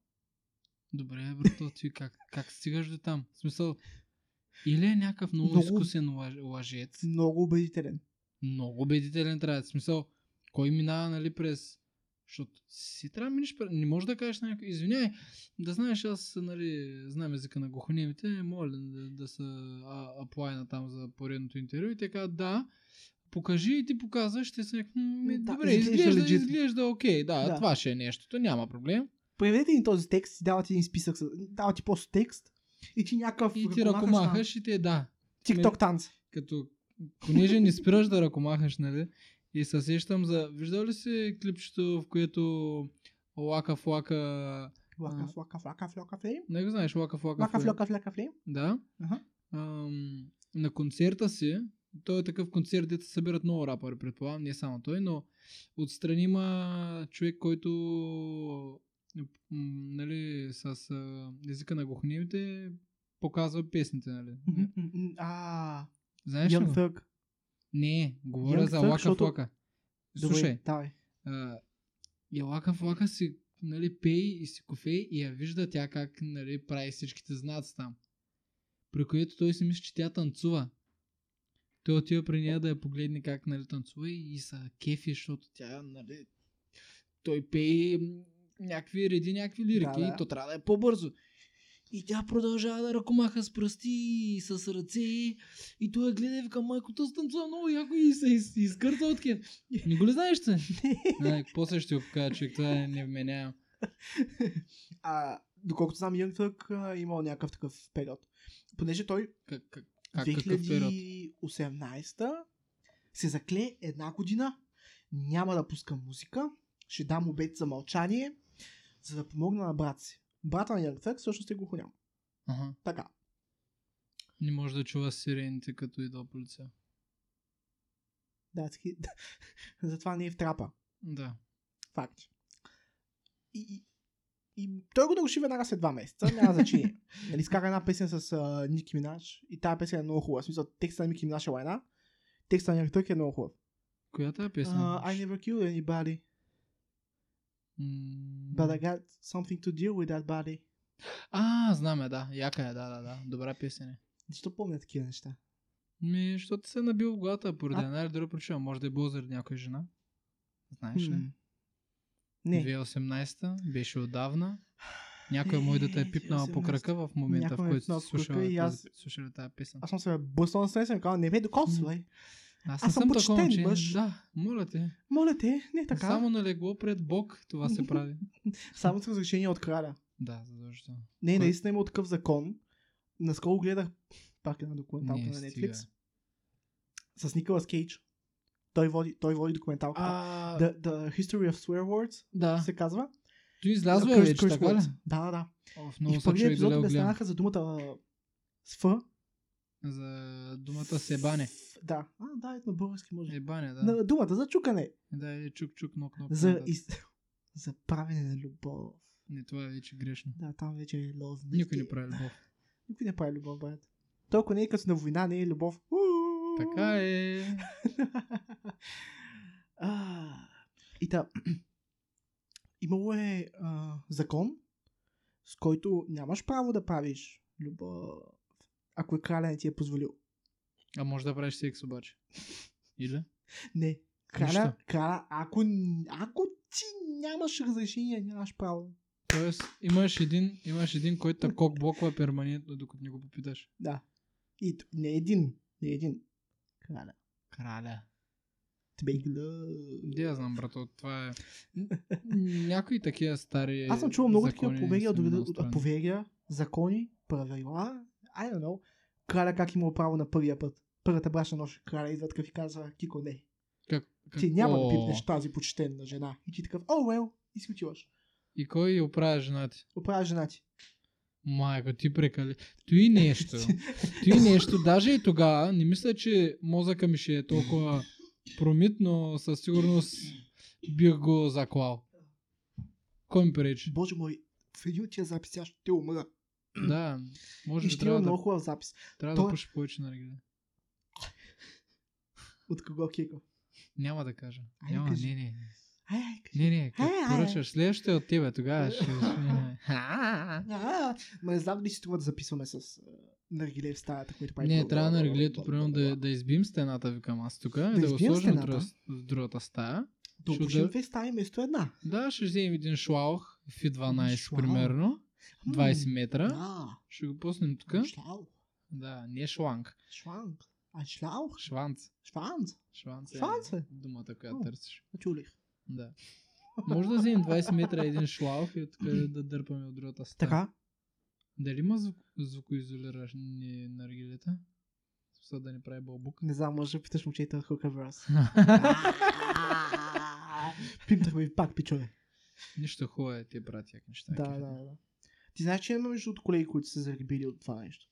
Добре, брато, ти как, как стигаш до там? В смисъл, или е някакъв много, Много- изкусен лъж- лъжец, Много убедителен. много убедителен трябва. е. В смисъл, кой минава, нали, през... Защото си трябва да през... Не можеш да кажеш на някой, извиняй, да знаеш, аз, нали, знам езика на глухонемите, моля да, да се аплайна там за поредното интервю и те казват, да, покажи и ти показваш, ще се някакъв, «М, Да, добре, изглежда изглежда, изглежда окей, да, Да. това ще е нещото, няма проблем. Преведете ни този текст дават един списък, дават ти просто текст и ти някакъв И ти ръкомахаш ръкомахаш и те, да, на TikTok танц. като понеже не спираш да ръкомахаш, нали? И се сещам за... Виждал ли си клипчето, в което Лака Флака... Лака, флака, флака, флака, флейм. Не го знаеш, Лака Флака... Лака, флака, флака, флейм. Да. Аха. Ам, на концерта си, той е такъв концерт, дето се събират много рапъри, предполагам, не само той, но отстрани има човек, който нали, с а, езика на глухонемите показва песните, нали? А, Знаеш ли Young? Thug. Не, говоря Young за Thug, Лака защото- Флака. Добре, Слушай, давай. а, и Лака Флака си нали, пей и си кофей и я вижда тя как нали, прави всичките знаци там. При което той си мисли, че тя танцува. Той отива при нея да я погледне как нали, танцува и, са кефи, защото тя нали, той пее някакви реди, някакви лирики Да, да. и то трябва да е по-бързо. И тя продължава да ръкомаха с пръсти и с ръце. И той я гледа и вика, майко, то станцува много яко и се из, изкърта от кеф. Не го ли знаеш, че? Не, после ще го кажа, човек, това е невменяемо. А, доколкото знам, Young Thug а, е имал някакъв такъв период. Понеже той Как, как, как какъв период? 2018 се закле една година, няма да пускам музика, ще дам обед за мълчание, за да помогна на брат си. Брата на Thug всъщност е глухоням. Ага. Така. Не може да чува сирените, като идва полиция. Да, затова не е в трапа. Да. Факт. И, и, и той го наруши веднага след два месеца, няма значение. нали, изкара една песен с а, Ники Минаж и тази песен е много хубава. В смисъл, текста на Ники Минаж е лайна, текста на Thug е много хубав. Коя е песен? Uh, I never killed anybody, М, but I got something to deal with that body. А, знаме, да. Яка е, да, да, да. Добра песен е. Защо помня такива неща? Ми, защото се е набил в главата поради А? една или друга причина. Може да е било заради някоя жена. Знаеш ли? Не. 2018 беше отдавна. Някой може да те е пипнала по 2018. крака в момента, Някой в е който си слушала, и аз- тази- тази песен. Аз съм се бъснал на страница и ми казвам, не ме докосвай. Аз, аз съм съм почтен такова, мъж. Да, моля те. Моля те, не така. Само на легло пред Бог това се прави. Само с разрешение от краля. да, задължително. Не, Кой? наистина има такъв закон. Наскоро гледах пак една документалка Не, на стига. Netflix. С Николас Кейдж. Той води, той води документалката. А, The, the History of Swear Words да. се казва. Той излязва вече, така ли? Да, да, да. О, в И много в първия да епизод обясняваха за думата с Ф. За думата себане. Да. А, да, е на български може. Ебане, да. На думата за чукане. Да, или чук-чук, нок нок За, из... за правене на любов. Не, това е вече грешно. Да, там вече е лов. Никой не прави любов. Никой не прави любов, брат. Толкова не е като на война, не е любов. Така е. А, и та, имало е а, закон, с който нямаш право да правиш любов, ако е краля не ти е позволил. А може да правиш секс обаче. Или? Не. Краля, краля ако, ако ти нямаш разрешение, нямаш право. Тоест, имаш един, имаш един, който те кокблоква перманентно, докато не го попиташ. Да. И не един, не един. Краля. Краля. Big love. Де я знам, брато, това е... Някои такива стари Аз съм чувал много такива поверия, от, поверия, закони, правила. I don't know. Краля как имал право на първия път. Първата брашна нощ краля идва такъв и казва, Кико, не. Как, как... Ти няма да О, пипнеш тази почтенна жена. И ти такъв, о, well, и си отиваш. И кой оправя жена ти? Оправя жена ти. Майко, ти прекали. Той нещо. Той нещо. Даже и тогава не мисля, че мозъка ми ще е толкова промит, но със сигурност бих го заклал. Кой ми пречи? Боже мой, в един от тия записи аз ще умра. Да, може би ще има трябва много да, хубав запис. трябва Той- да пуши повече на регида. От кого Кико? Няма да кажа. Айде, Няма, кажи. не, не. Ай, ай, кажи. Не, не, като Ай, ай, ай. поръчаш следващото е от тебе, тогава ще... Ма не знам дали си струва да записваме с наргиле в стаята, които прави. Не, трябва бла, на бла, реглето, бла, примерно, да, да избим стената, викам аз тук, да, да го сложим в, другата стая. Да Ще опушим да- две стаи вместо една. Да, ще вземем един шлаух, фи 12 шлаух. примерно, 20 метра. Да. Ще го пуснем тук. Шлаух. Да, не шланг, Шланг. А шлаух? шванц. Шванц. Шванц е Шванц е? думата, която О. търсиш. Чулих. Да. Може да вземем 20 метра един шлаух и тук да дърпаме от другата стая. Така. Дали има звук, звукоизолирани наргилета? В смисъл да не прави бълбук. Не знам, може да питаш момчета Хука Брас. Пимтахме ви пак, пичове. Нищо хубаво е, те яки неща. Да, да, да. Ти знаеш, че има между колеги, които са заребили от това нещо.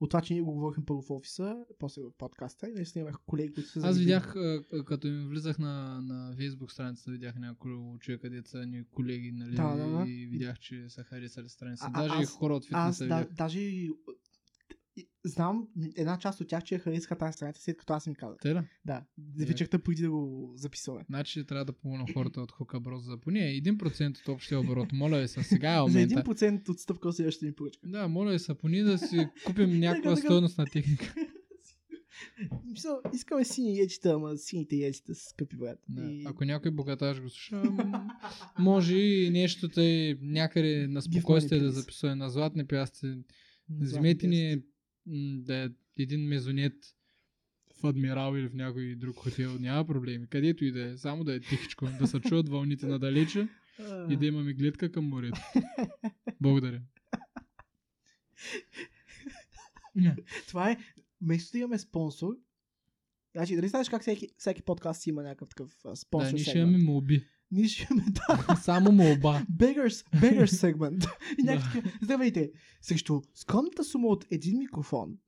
От това, че ние го говорихме първо в офиса, после в подкаста и наистина имах колеги, които са Аз заребили. видях, а, а, като им влизах на, на Facebook страницата, видях няколко човека, са ни колеги, нали, Да, да, да. и видях, че са харесали страницата. А- Даже и аз- хора от Аз фитнеса да, видях. даже и- и- знам една част от тях, че я харесаха тази страница, след като аз им казах. Те да? Да, вечерта преди да го записваме. Значи трябва да помогна хората от Хука Брос за поне 1% от общия оборот. Моля ви се, сега е За момента. 1% отстъпка от следващата ни поръчка. Да, моля ви се, поне да си купим някаква така. стойностна техника. Мисля, искаме сини яйчета, ама сините яйчета са скъпи, брат. Да. И... Ако някой богаташ го слуша, може и нещо тъй някъде на спокойствие да записва на златни. Златни Вземете ни да е един мезонет в Адмирал или в някой друг хотел. Няма проблеми. Където и да е. Само да е тихичко. Да се чуят вълните надалече и да имаме гледка към морето. Благодаря. Това е, вместо да имаме спонсор, Значи, дали знаеш как всеки, всеки подкаст си има някакъв спонсор Да, ние ще имаме молби. Ние ще имаме, да, Само молба. beggars, beggars сегмент. И Да. някакви, здравейте, срещу скромната сума от един микрофон,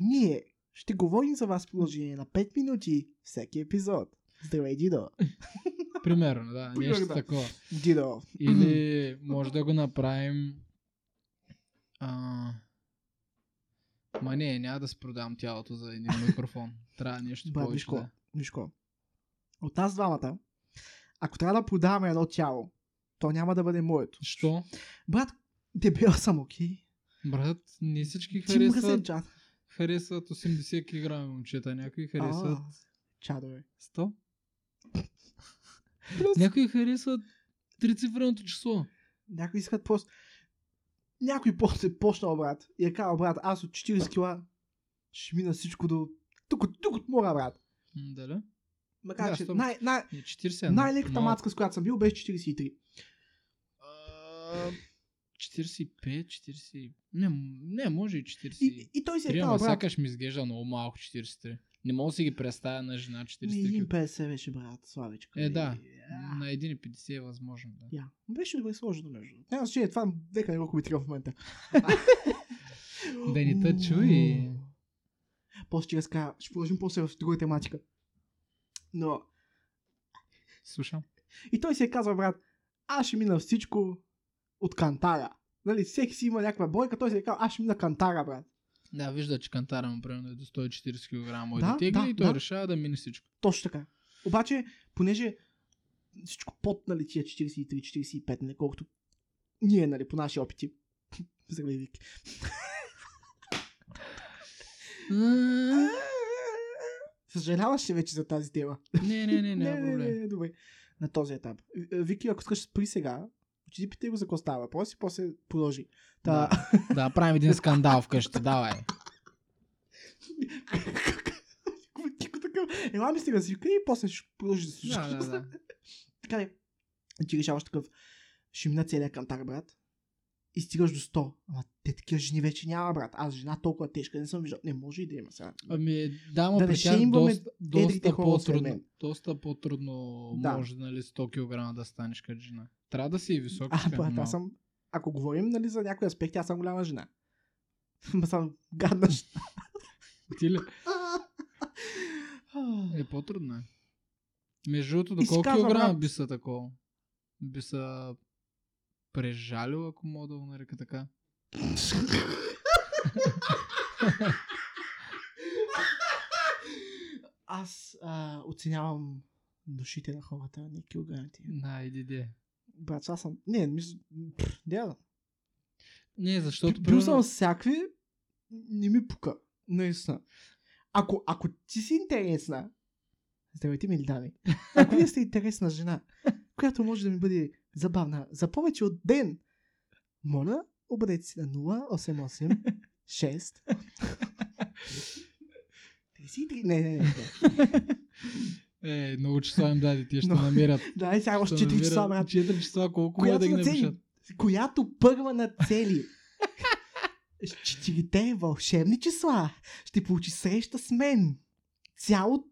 ние ще говорим за вас в продължение на 5 минути всеки епизод. Здравей, Дидо. Примерно, да. Примерно, Нещо да. такова. Дидо. Или може да го направим... А... Ма не, няма да си продам тялото за един микрофон. Трябва нещо Брат, повече. какво, Да. какво. От нас двамата, ако трябва да продаваме едно тяло, то няма да бъде моето. Що? Брат, дебел съм, окей? Брат, не всички Ти харесват, чат. харесват 80 кг момчета, някои харесват А, Чадове. 100. Плюс, Някои харесват трицифреното число. някои искат просто... Някой после почнал, брат, и е казал, брат, аз от 40 кила ще мина всичко до... Тук, тук от мора, брат. Дали? Макар, Да, че най- най- И 40 е най-леката малко. мацка, с която съм бил, беше 43. А, 45, 40... Не, не, може и 40. И, и той си е ама брат, сякаш ми изглежда много малко 43. Не мога да си ги представя на жена 43 ми кг. 1,50 беше, брат, славичка. Е, да. Я. На 1,50 е възможно, да. Я. Беше добре сложено, между. Няма значение, това дека не го коментирам в момента. Да ни те чуи. После ще разкажа, ще продължим после в друга тематика. Но, Слушам. и той си е казал, брат, аз ще мина всичко от кантара. Нали, всеки си има някаква бройка, той си е казал, аз ще мина кантара, брат. Да, вижда, че кантара му примерно е до 140 кг Да, да, тегли да, и той да. решава да мине всичко. Точно така. Обаче, понеже всичко под нали, тия 43-45, нали, колкото ние, нали, по наши опити. Вики. Съжаляваш ли вече за тази тема? Не, не, не, не, не, не, не, добре. На този етап. Е, Вики, ако искаш спри сега, отиди питай го за какво става въпрос и после продължи. Та... Да, правим един скандал вкъщи, давай. Кико такъв. Ела ми стига си и после ще продължи да слушаш. Да, да, да. Така ли? Ти решаваш такъв. Ще мина целият кантар, брат. И стигаш до 100. Ама те такива жени вече няма, брат. Аз жена толкова тежка не съм виждал. Не може и да има сега. Ами, да, но Да при тях доста, доста по-трудно, доста по-трудно Да. може, нали, 100 кг да станеш като жена. Трябва да си и висок. А, брат, аз съм... Ако говорим, нали, за някои аспекти, аз съм голяма жена. Ма съм гадна жена. Ти ли? Е, по-трудно е. Между другото, до колко килограма брат- би са такова? Би са прежалил, ако мога да го нарека така. Аз а, оценявам душите на хората, не килограмите. Да, иди де. Брат, аз съм... Не, мисля... Да, Не, защото... Бил съм всякакви, не ми пука. Наистина. Ако, ако ти си интересна, здравейте мили дами, ако вие сте интересна жена, която може да ми бъде забавна за повече от ден, моля, обадете си на 088 6 33... Не, не, не. Е, много числа им даде, те ще Но- намерят. Да, сега още 4 часа, брат. 4 часа, колко може да ги напишат? Която първа на цели четирите вълшебни числа ще получи среща с мен. Цяло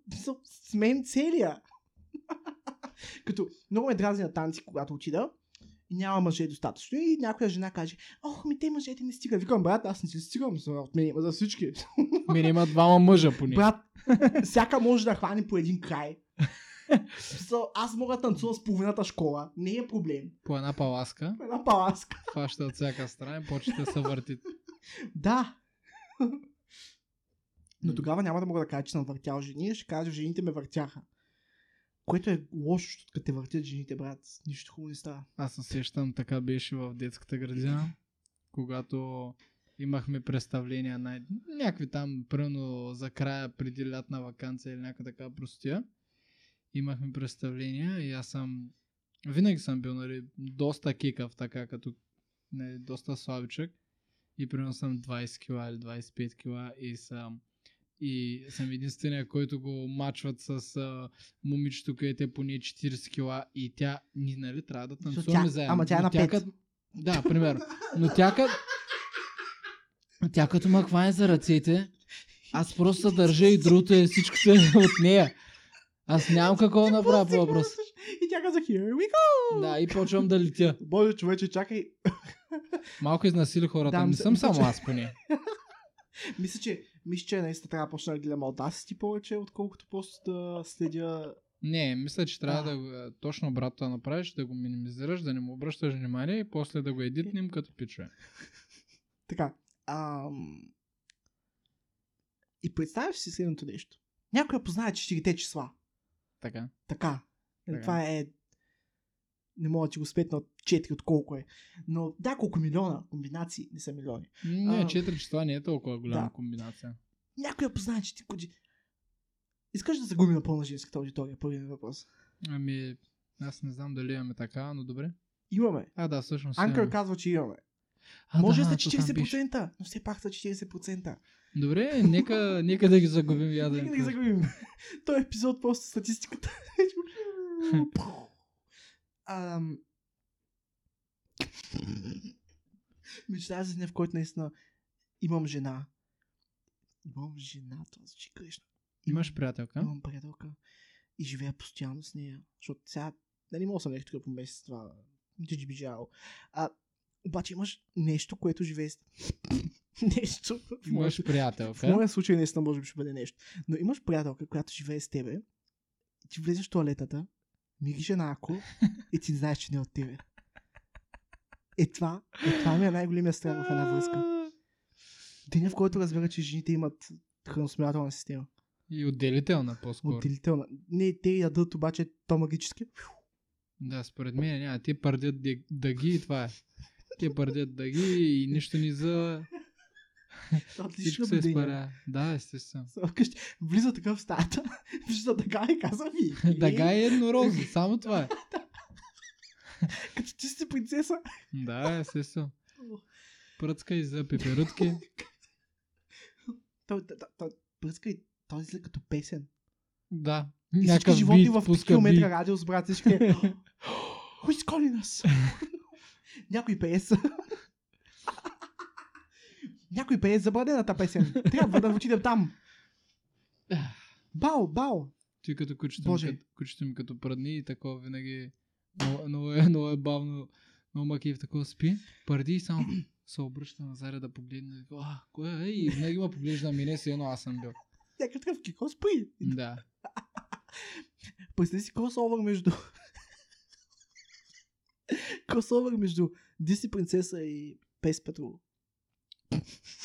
с мен целия. Като много ме дразни на танци, когато отида. и Няма мъже достатъчно и някоя жена каже, ох, ми те мъжете не стигат. Викам, брат, аз не си стигам, от мен има за всички. Мен има двама мъжа поне. Брат, всяка може да хване по един край. Смисъл, Аз мога да танцувам с половината школа, не е проблем. По една паласка, Една паласка. хваща от всяка страна и почва да се върти. Да. Но тогава няма да мога да кажа, че съм въртял жени, ще кажа, жените ме въртяха. Което е лошо, защото като те въртят жените, брат, нищо хубаво не става. Аз се сещам, така беше в детската градина, когато имахме представления на някакви там, пръвно за края преди лятна вакансия или някаква така простия. Имахме представления и аз съм винаги съм бил нали, доста кикав, така като нали, доста слабичък. И примерно съм 20 кила или 25 кила и съм и съм единствения, който го мачват с а, момичето, където е поне 40 кила и тя, ни, нали, трябва да танцуваме тя- заедно. ама тя е на пет. като- Да, примерно. Но тя като... Тя като ме хване за ръцете, аз просто се държа и другото е всичкото е от нея. Аз нямам какво да направя по въпрос. И тя каза, here we go! Да, и почвам да летя. Боже, човече, чакай. Малко изнасили хората. Да, не съм само аз поне. Мисля, че, мисля, че наистина трябва да почна да гледам аудасити повече, отколкото просто да следя Не, мисля, че трябва А. да точно обратно да направиш, да го минимизираш, да не му обръщаш внимание и после да го едитнем като пичове. Така. Ам... И представяш си следното нещо. Някой я познае четирите числа. Така. Така. Така. Това е... Не мога да ти го спетна от 4 от колко е. Но да, колко милиона комбинации, не са милиони. Не, А. 4 числа не е толкова голяма Да. комбинация. Някой я познае четири коди. Искаш да загубим напълно женската аудитория? Първият въпрос. Ами, аз не знам дали имаме така, но добре. Имаме. А, да, всъщност. Анкър имаме. казва, че имаме. А, Може да, са там беше. 40%, но все пак са 40%. Добре, нека, нека да ги загубим я да Нека да ги загубим. Той епизод просто статистиката. Ам... Мечтая за деня, в който наистина имам жена. Имам жена, това звучи грешно. Имаш приятелка? Имам приятелка и живея постоянно с нея. Защото сега, нали мога да съм нещо тук по месец това. Джиджи bijao. А, обаче имаш нещо, което живее с... нещо. В Имаш в приятелка. моя случай наистина може би ще бъде нещо. Но имаш приятелка, която живее с тебе. Ти влезеш в туалетата, мириш на ако и ти знаеш, че не е от тебе. Е това, е това ми е най-големия страх в една връзка. Деня, в който разбера, че жените имат храносмилателна система. И отделителна по-скоро. Отделителна. Не, те ядат обаче то магически. Да, според мен няма. Те пърдят дъг- дъги и това е. Те пърдят дъги и нищо ни за... Всичко се изпаря. Да, естествено. Вкъщи, влиза така в стаята, вижда така и казва ми. Дъга е еднорозо, само това е. Като ти си принцеса. Да, естествено. Пръцка и за пеперутки. Той, той, пръска и той излиза като песен. Да. И всички животни в 5 пуска км радиус, брат, всички. Who's calling us? Някой пеец. Някой пее забранената песен. Трябва да отидем там. Бао, бао. Ти като кучето ми, като, кучето ми като прадни и такова винаги много, много, е, много е бавно, много маки в такова спи, пърди и само се обръща назад да погледне. и А, кое е? И винаги ме поглежда на мене, си едно аз съм бил. Някакъв такъв кико спри. Да. Представи си кросовър между... кросовър между Диси принцеса и Пес Патрул.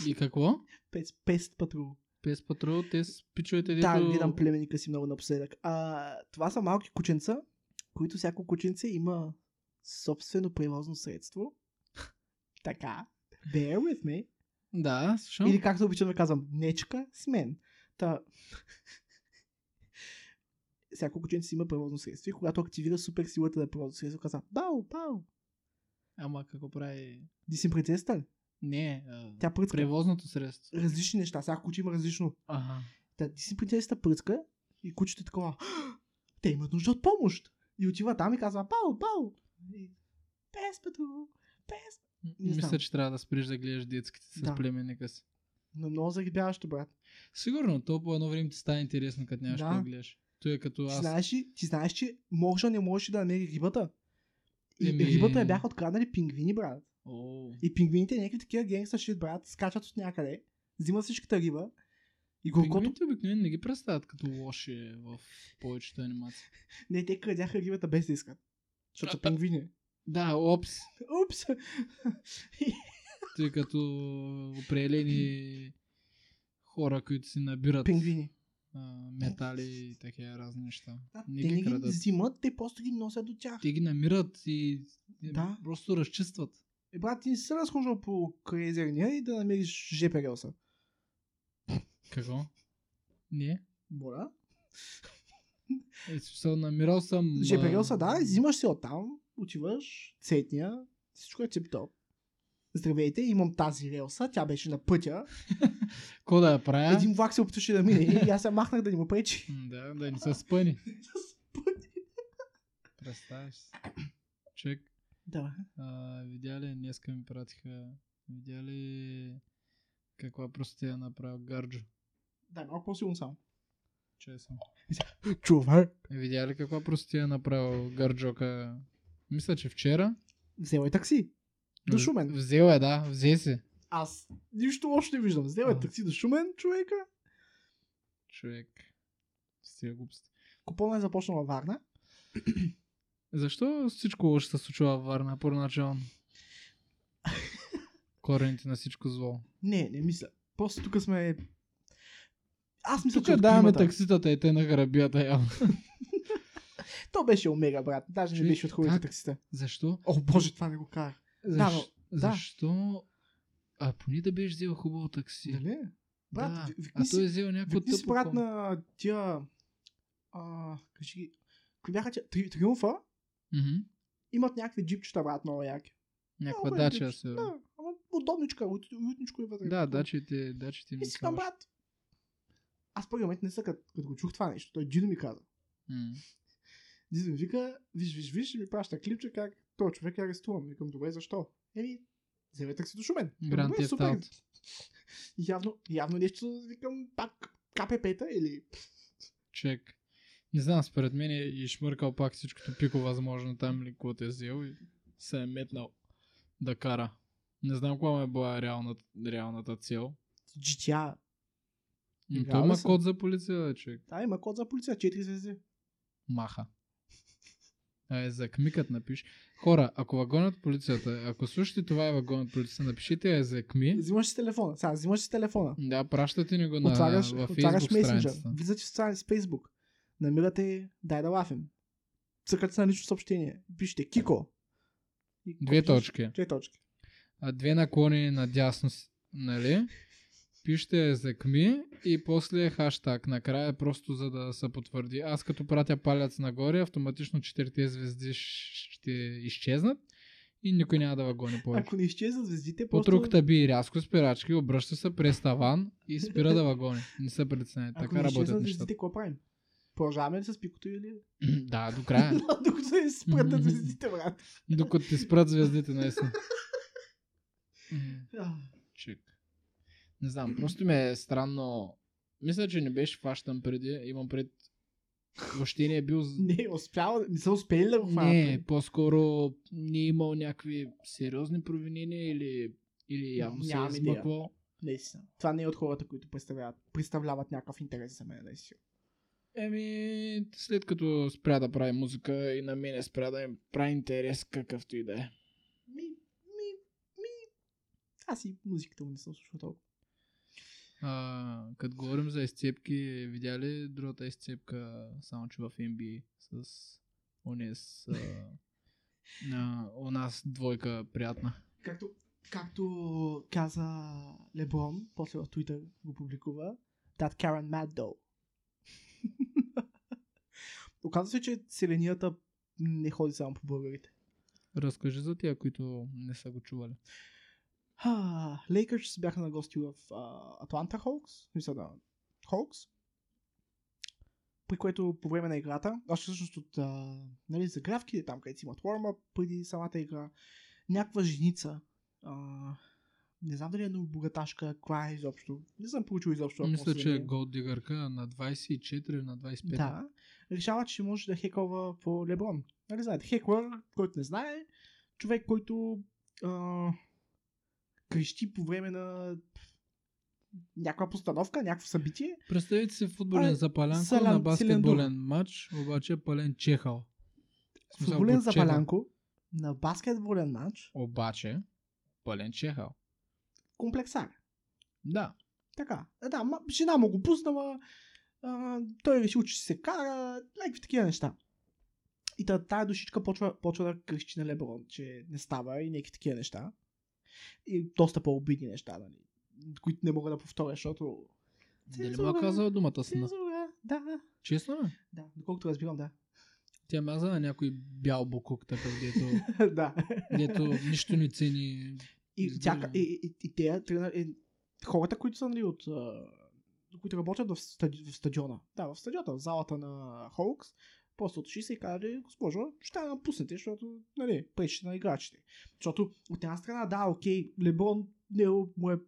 И какво? Пес, Пест Патрул. Пес Патрул, те с пичовете, дето... Да, гледам племенника си много напоследък. А, това са малки кученца, които всяко кученце има собствено превозно средство. така. Bear with me. Да, слушам. Или както обичам да казвам, нечка с мен. Та... всяко кученце си има превозно средство и когато активира супер силата на превозно средство, казва бау, бау. Ама какво прави? Дисим принцесата ли? Не, а... Тя пръцка. превозното средство. Различни неща. Всяко куче има различно. Ага. Та, Дисим принцесата пръцка и кучето е такова. Те имат нужда от помощ. И отива там и казва бау, бау. И... Пес, патрул, пес. Не Мисля, знам. че трябва да спреш да гледаш детските с Да. племенника си. Но много зарибяващо, брат. Сигурно, то по едно време ти стане интересно, като нямаш Да. да. гледаш. Той е като Ти аз. знаеш, ли, ти знаеш, че може не можеш да намери рибата. И Еми- рибата я бяха откраднали пингвини, брат. О, И пингвините, някакви такива генгста шит, брат, скачат от някъде, взимат всичката риба и горкото... Пингвините обикновено не ги представят като лоши в повечето анимации. Не, те крадяха рибата без да искат. Защото са пингвини. Да, опс. Упс! Тъй като определени хора, които си набират пингвини. а, метали и такива разни неща. Да, Не те ги не ги крадат. взимат, те просто ги носят до тях. Те ги намират и, и Да. просто разчистват. Е, брат, ти се разхождал по крайзерния и да намериш ЖП релса. Какво? Не? Моля? Е, смисъл, намирал съм... ЖП релса, да, взимаш се оттам, отиваш, цетния, всичко е цеп-топ. Здравейте, имам тази релса, тя беше на пътя. Какво да я правя? Един влак се опитваше да мине и аз се махнах да ни му пречи. Да, да не са спъни. Представяш си. Човек, Да. а, видя ли, днеска ми пратиха, видя ли каква простия направил Гарджо? Да, малко по-силно само. Че съм. Човек. Видя ли каква простия направил Гарджока? Мисля, че вчера. Взел е такси. До Шумен. Взел е, да, взе се. Аз нищо лошо не виждам. Взел е такси до Шумен, човека. Човек. С тия глупости. Купона е започнал във Варна. Защо всичко лошо се случва във Варна първоначално? Корените на всичко зло. Не, не мисля. Просто тук сме... Аз мисля, че Тук от даваме климата. такситата и те на грабията явно. То беше омега, брат. Даже не беше от хубавите таксита. Защо? О, боже, това не го казах. Защ... Да, но-. Защо? А поне да беше взел хубаво такси. Нали? Брат, да. ви- викни а той е взел някакво тъпо. брат на тия... А, кажи. Кои бяха тия? Три, триумфа? Мгм. Имат някакви джипчета, брат, много яки. Някаква Много е дача се. Да, ама удобничка, уютничко е вътре. Да, дачите, дачите ми И си брат, аз в първи момент не са като, го чух това нещо. Той Джидо ми каза. М. Дидо ми вика, виж, виж, виж, и ми праща клипче как този човек е арестуван. Викам, добре, защо? Еми, вземе такси до Шумен. «Добре, Theft супер». Явно, явно нещо, викам, пак КПП-та или... Човек. Не знам, според мен е и шмъркал пак всичкото пико възможно там или каквото е взел и се е метнал да кара. Не знам каква е била реалната, реалната цел. GTA. Играл той ли има си? код за полиция, бе, човек. Да, има код за полиция, 4 звезди. Маха. Е, за кмикът напиш. Хора, ако вагонът полицията, ако слушате това е вагонът полицията, напишете е за кми. Взимаш си телефона. Сега, взимаш си телефона. Да, пращате ни го на, Отваряш, във отваряш Facebook месенджер. страницата. Влизате в страница с Facebook. Намирате дай да лафим. Цъкате се на лично съобщение. Пишете Кико. И Две точки. Две точки. А две наклони надясно, нали? Пишете за кми и после хаштаг. Накрая просто за да се потвърди. Аз като пратя палец нагоре, автоматично четирите звезди ще изчезнат и никой няма да вагони повече. Ако не изчезнат звездите, просто... Потруката би рязко спирачки, обръща се през таван и спира да вагони. Не се притеснявайте. Ако Така не работят нещата. звездите, какво правим? Продължаваме ли с пикото или... да, до края. Докато не спрат звездите, брат. Докато ти спрат звездите, наистина. Чик. Не знам, просто ми е странно. Мисля, че не беше фащан преди. Имам пред... Въобще не е бил... Не, успял, не са успели да го фанат. Не, по-скоро не е имал някакви сериозни провинения или, или явно се е измъквал. Наистина. Това не е от хората, които представляват, представляват някакъв интерес за мен, наистина. Еми, след като спря да прави музика и на мене спря да им прави интерес какъвто и да е. Ми, ми, ми. Аз и музиката му не съм слушал толкова. А, като говорим за изцепки, видя ли другата изцепка, само че в NBA с Онес а, у нас двойка приятна. Както, както каза Леброн, после в Twitter го публикува, that Karen mad. Оказва се, че селенията не ходи само по българите. Разкажи за тия, които не са го чували. Лейкърс бяха на гости в Атланта Хоукс, мисля да, Хоукс, при което по време на играта, още всъщност от а, нали, загравки, там където си имат warm преди самата игра, някаква женица, а, не знам дали е много богаташка, каква е изобщо, не съм получил изобщо. Мисля, че е голдигърка на 24 на 25. Да, решава, че може да хекова по Леброн. Нали знаете, хеклър, който не знае, човек, който а, крещи по време на някаква постановка, някакво събитие. Представете си футболен А, запалянко салям- на баскетболен матч, обаче е пален чехал. Футболен запалянко на баскетболен матч, Обаче, пален чехал. Комплексар. Да. Така. Е, да, ма, жена му го пусна, ма, а, той решил, че се кара, някакви такива неща. И та, тая душичка почва, почва да крещи на Леброн, че не става и някакви такива неща. И доста по-обидни неща, нали, които не мога да повторя, защото... Дали му е казала думата сна? Цензура, да. Честно ли? Да, доколкото разбирам, да. Тя маза на някой бял букук, такъв, дето, да. дето нищо не цени. И, Избирам. тя, и, и, и те, тренер, и, хората, които са нали, от, които работят в, стади, в стадиона, да, в стадиона, в залата на Хоукс, просто отши се и казали, госпожо, ще я напуснете, защото, нали, пречите на играчите. Защото от една страна, да, окей, Леброн не му е,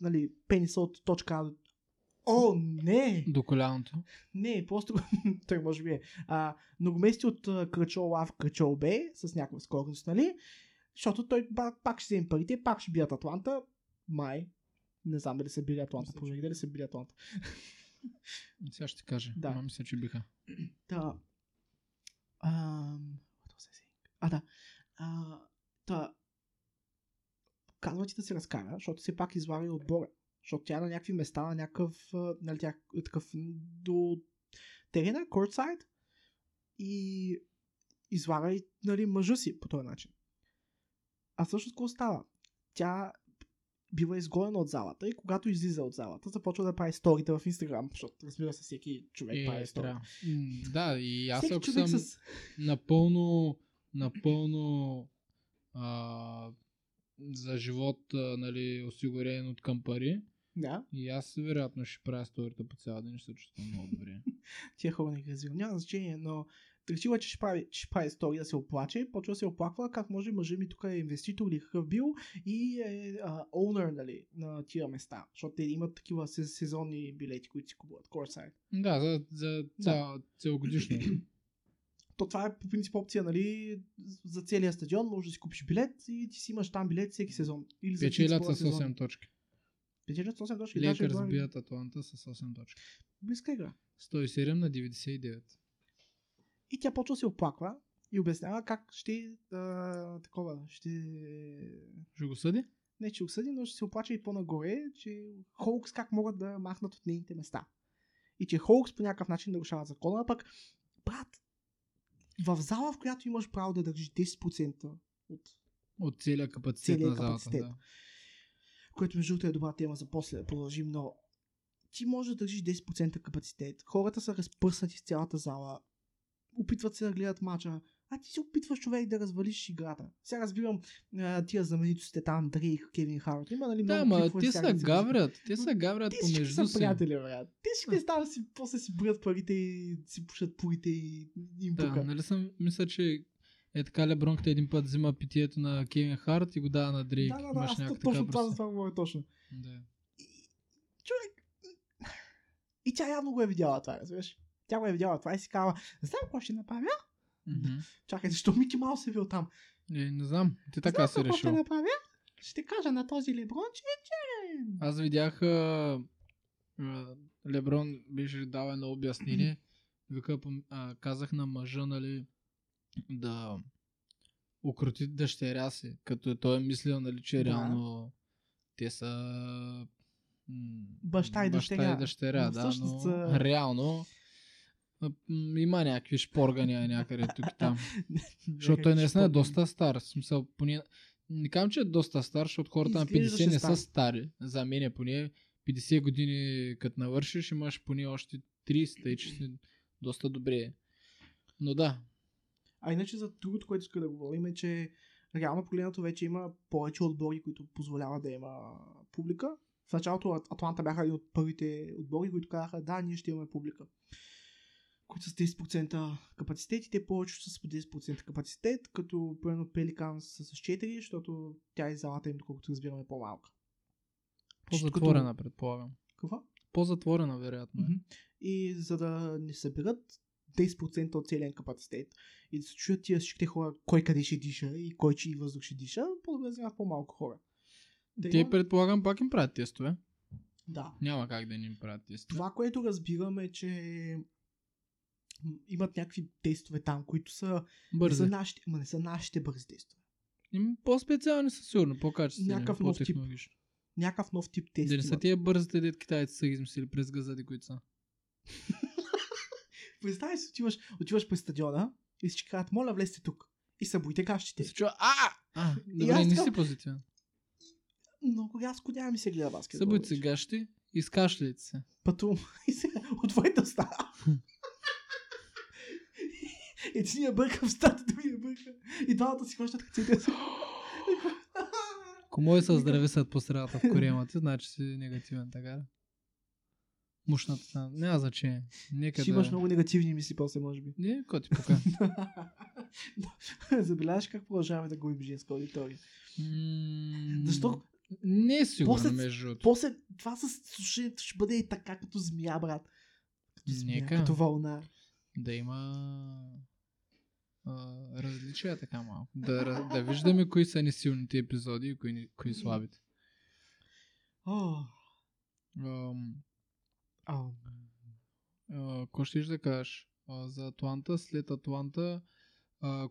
нали, пениса от точка. О, не! До коляното. Не, просто той може би е. А, многомести от а, кръчол А в кръчол Б с някаква скорост, нали? Защото той ба- пак ще вземе парите, пак ще бият Атланта. Май. Не знам дали са били Атланта. Проверих дали са били Атланта. Сега ще ти кажа. Да. Ама мисля, че биха. I saying? А, да. А, та. Казва ти да се разкара, защото все пак извари отбора. Защото тя е на някакви места, на някакъв, нали, тя е такъв до терена, кортсайд и извара и нали, мъжа си по този начин. А всъщност какво става? Тя бива изгонена от залата и когато излиза от залата, започва да прави сторите в Инстаграм, защото разбира се, всеки човек прави Е, стори. трябва. М, Да, и аз Всеки ако съм с... напълно, напълно а, за живот, а, нали, осигурен от към пари, Да, и аз вероятно ще правя сторията по цял ден ще се чувствам много добре. тия хора не ги. Няма значение, но решила, че ще прави, че ще прави стори да се оплаче, почва да се оплаква как може мъжа ми тук е инвеститор или какъв бил и е оунър нали, на тия места, защото те имат такива се- сезонни билети, които си купуват, courtside. да, за, за цял, целогодишно. То това е по принцип опция, нали, за целия стадион, може да си купиш билет и ти си имаш там билет всеки сезон. Или за Печелят с своя сезон. 8 точки. Печелят с 8 точки. даже Лекърс едва ли- бият Атланта с 8 точки. Близка игра. 107 на 99. И тя почва да се оплаква и обяснява как ще а, такова, ще Ще го съди? не че осъди, но ще се оплаче и по-нагоре, че Хоукс как могат да махнат от нейните места. И че Хоукс по някакъв начин нарушават закона, а пък, брат, в зала, в която имаш право да държиш 10% от От целия капацитет Целия на залата. капацитет. Да. което между другото е добра тема за после да продължим, но ти можеш да държиш 10% капацитет. Хората са разпърснати с цялата зала. Опитват се да гледат мача. А ти се опитваш човек да развалиш играта. Сега разбирам а, тия знаменитостите там, Дрейк, Кевин Харт. Има нали Да, много ма те да се гаврят. Те се гаврят Те помежду са си. приятели, брат. Те всички стават си, после си броят парите и си пушат пулите и им Да, пука. нали съм, мисля, че е така Леброн, като един път взима питието на Кевин Харт и го дава на Дрейк. Да, да, да, аз точно това за представа. това говоря точно. Да. човек. И тя явно го е видяла това, разбираш. Тя го е видяла това и си казва, знам какво ще направя. Мгм. Чакай, защо Мики Маус е бил там? Е, не знам, ти така си какво ще решил. направя. Ще кажа на този Леброн, че е черен. Аз видях а, а, Леброн беше дал едно обяснение. Вика, а, казах на мъжа, нали, да укроти дъщеря си, като той е мислил, нали, че Да. реално те са м, Баща и Баща дъщеря. и дъщеря, да, но са- реално има някакви шпоргания някъде тук и там. Защото той наистина е доста стар. Смисъл, поне... Не казвам, че е доста стар, защото хората на Изглеждаше 50 не стар. са стари. За мен е поне 50 години, като навършиш, имаш поне още 30, тъй че си доста добре. Но да, А иначе за другото, което иска да говорим е, че реално погледнато вече има повече отбори, които позволяват да има публика. В началото Ат- Атланта бяха един от първите отбори, които казаха, да, ние ще имаме публика. Които са с 10% капацитет и те повечето са с по 10% капацитет, като примерно Пеликан са с 4, защото тя и залата им, доколкото разбираме, е по-малка. по-затворена, предполагам. Какво? По-затворена, вероятно. е. Мгм. И за да не съберат 10% от целия капацитет и да се чуят тия всичките хора, кой къде ще диша и кой чий въздух ще диша, по-добре да вземат по-малко хора. Да Те, предполагам, пак им правят тестове. Да. Няма как да не им правят тестове. Това, което разбираме е, че имат някакви тестове там, които са, не Бързи. са, нашите, ма не са нашите бързи тестове. Им по-специални са сигурно, по-качествени, Някакъв нов тип. Някакъв нов тип Да тест. не са тия бързите дет китайци са измислили през газади, които са. Представи си, отиваш, отиваш през стадиона и всички казват, моля влезте тук. И събудите кащите. И се чува, а! а добре, не си позитивен. Много рязко няма ми се гледа баскетбол. Събудите се гащи, изкашляйте се. Пътувам и сега отвойте уста. Единия бърка в стата, другия бърка. И двамата си хващат ръцете. Ако може се здрависат по средата в коремата, значи си негативен, така да? Мушната там. Няма значение. Нека Ще да... имаш много негативни мисли после, може би. Не, какво ти пока? Забеляваш как продължаваме да губим женска аудитория. М, Защо? Не е сигурно, После- между другото. После това с слушането ще бъде и така като змия, брат. Като змия, Нека. като вълна. Да има а, различия така малко. Да, да виждаме кои са несилните епизоди и кои, ни- кои слабите. А, Какво ще да кажеш? За Атланта, след Атланта,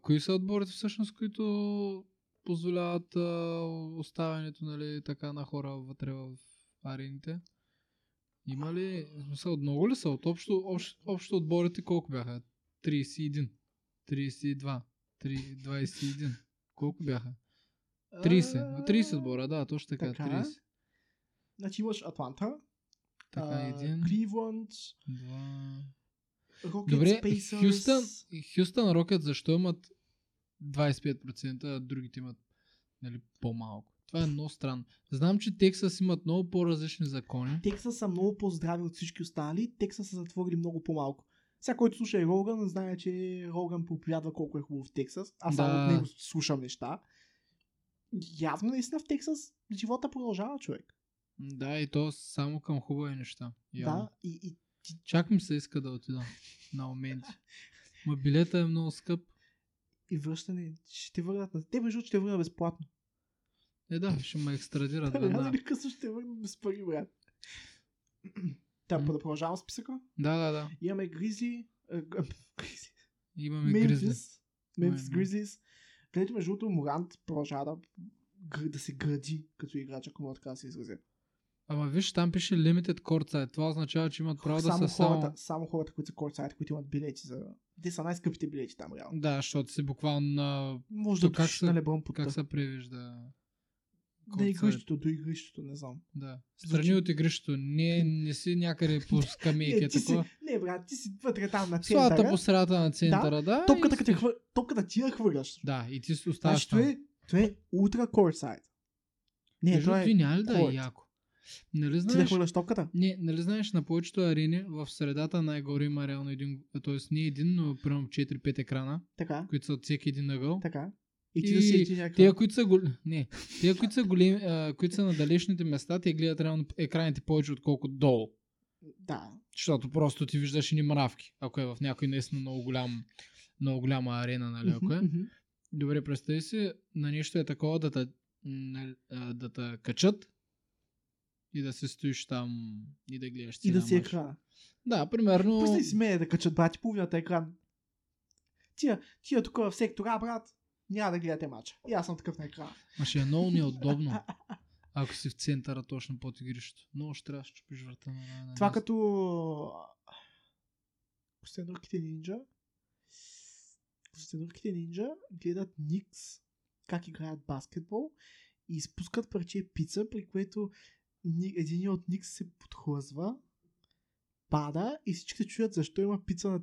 кои са отборите всъщност, които позволяват оставянето нали, така на хора вътре в арените? Има ли? В смисъл, много ли са? От общо, общо, общо отборите колко бяха? 31, 32, 3, 21. Колко бяха? 30. 30 отбора, да, точно така. Така. 30. Значи имаш Атланта, Така, един, Кливланд, два, Добре. Хюстън, Хюстън Рокет защо имат 25%, а другите имат нали, по-малко? Това е много странно. Знам, че Тексас имат много по-различни закони. Тексас са много по-здрави от всички останали. Тексас са затворили много по-малко. Сега, който слуша и Роган, знае, че Роган проповядва колко е хубаво в Тексас. Аз само Да. от него слушам неща. Явно наистина в Тексас живота продължава човек. Да, и то само към хубави неща. Явно. Да, и, и Чак ми се иска да отида на моменти. Ма билета е много скъп. И връщане, ще те върнат на... Те между ще те върнат безплатно. Е да, ще ме екстрадират Рано веднага. или късно ще те върнат без пари, брат. Та, да продължавам списъка. Да, да, да. Имаме Гризли, е, Имаме гризли. Мемфис, Мемфис Мем- Гризлис, където между другото Морант продължава да, да се гради като играч, ако мога така да се изразя. Ама виж, там пише Limited Court Side. Това означава, че имат право само, да са само... хората, само хората, които са кортсайд, които имат билети за... Те са най-скъпите билети там, реално. Да, защото си буквално на... Може да как се- на Леброн Как се превижда? Да игрището, до игрището, не знам. Да. Звучи- Страни от игрището. Не, не си някъде по скамейки. Не, е ти си, такова. не, брат, ти си вътре там на Слата центъра. по средата на центъра, да. Топката, и като, си- хвър... топката ти я хвърляш. Да, и ти си оставаш Значи, това там. е, това е ултра кортсайд. Не, Между това е... няма ли да е яко? Нали Ти да знаеш, хвърляш топката? не, нали знаеш, на повечето арени в средата най-горе има реално един, т.е. не един, но примерно 4-5 екрана, Така, които са от всеки един ъгъл. така. И ти И да си някаква... Тия, които са, гол... не, тия, които са големи, а, които са на далечните места, те гледат реално екраните повече отколкото долу. Да. Защото просто ти виждаш и мравки, ако е в някой наистина много голям, много голяма арена, нали, ако е. Добре, представи си, на нещо е такова да те, а, да те качат и да се стоиш там и да гледаш И да си екрана. Да, примерно... Представи си мене да качат брати половината екран. Тия, тия тук в сектора, брат, няма да гледате матча. И аз съм такъв на екрана. Ма ще е много неудобно. Ако си в центъра точно под игрището. Много ще трябва да чупиш врата на, на Това място. като... Костенурките нинджа. Костенурките нинджа гледат Никс как играят баскетбол и изпускат парче пица, при което един от Никс се подхлъзва, пада и всички чуят защо има пица на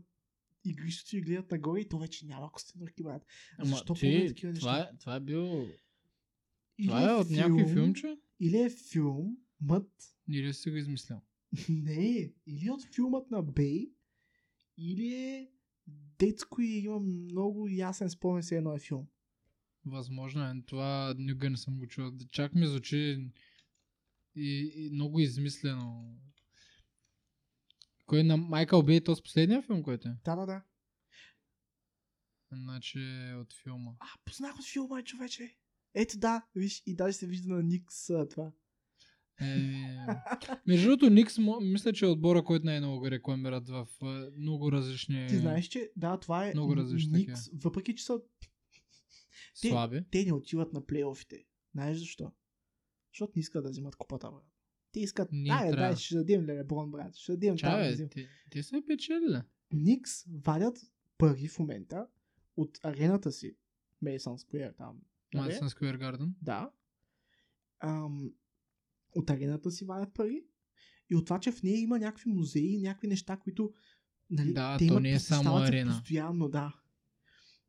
и гледат нагоре и то вече няма костенурки, брат. Ама Защо ти, такива това, неща? е, това е бил... Или това е от някой филмче? Или е филм, мът, Или си го измислял? Не, или от филмът на Бей, или е детско и има много ясен спомен се едно е филм. Възможно е. Това никога не съм го чувал. Чак ми звучи и, и много измислено. Кой е на Майкъл Бей, то с последния филм, който е? Да, да, да. Значи е от филма. А, познах от филма, човече. Ето да, виж, и даже се вижда на Никс а, това. Е, между другото, Никс, мисля, че е отбора, който най-много го рекламират в е, много различни Ти знаеш, че да, това е Много различни Никс, въпреки че са, те- слаби. те не отиват на плейофите. Знаеш защо? Защото не искат да вземат купата, брат. Те искат, Ние дай, трябва. дай, ще дадем Леброн, брат. Ще дадем там. да вземем. бе, те, те са печели. Никс вадят пари в момента от арената си. Мейсън Сквер там. Madison Square Garden. Да. Ам, от арената си вадят пари. И от това, че в нея има някакви музеи, някакви неща, които нали, Да, те то не е само арена. Постоянно, да.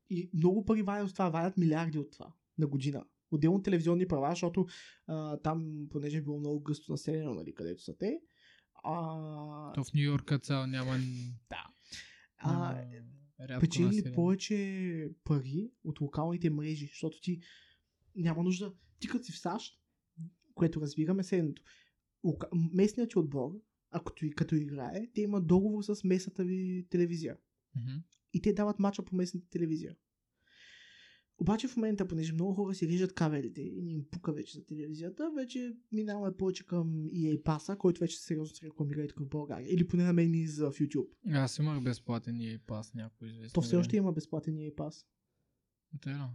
И много пари вадят от това, вадят милиарди от това на година. Отделно телевизионни права, защото а, там, понеже е било много гъсто населено, нали, където са те, а, То в Нью Йорк цял няма... да. А, рядко печели повече пари от локалните мрежи, защото ти няма нужда. Ти като си в САЩ, което разбираме следното. Местният ти отбор, ако ти като играе, те имат договор с местната ви телевизия. Мгм. И те дават мача по местната телевизия. Обаче в момента, понеже много хора си режат кабелите и не им пука вече за телевизията, вече минаваме повече към EA Passa, който вече сериозно се рекламира и тук в България. Или поне на мен ми за в YouTube. Аз имах безплатен EA пас някой известен. То все още има безплатен EA Pass. Да.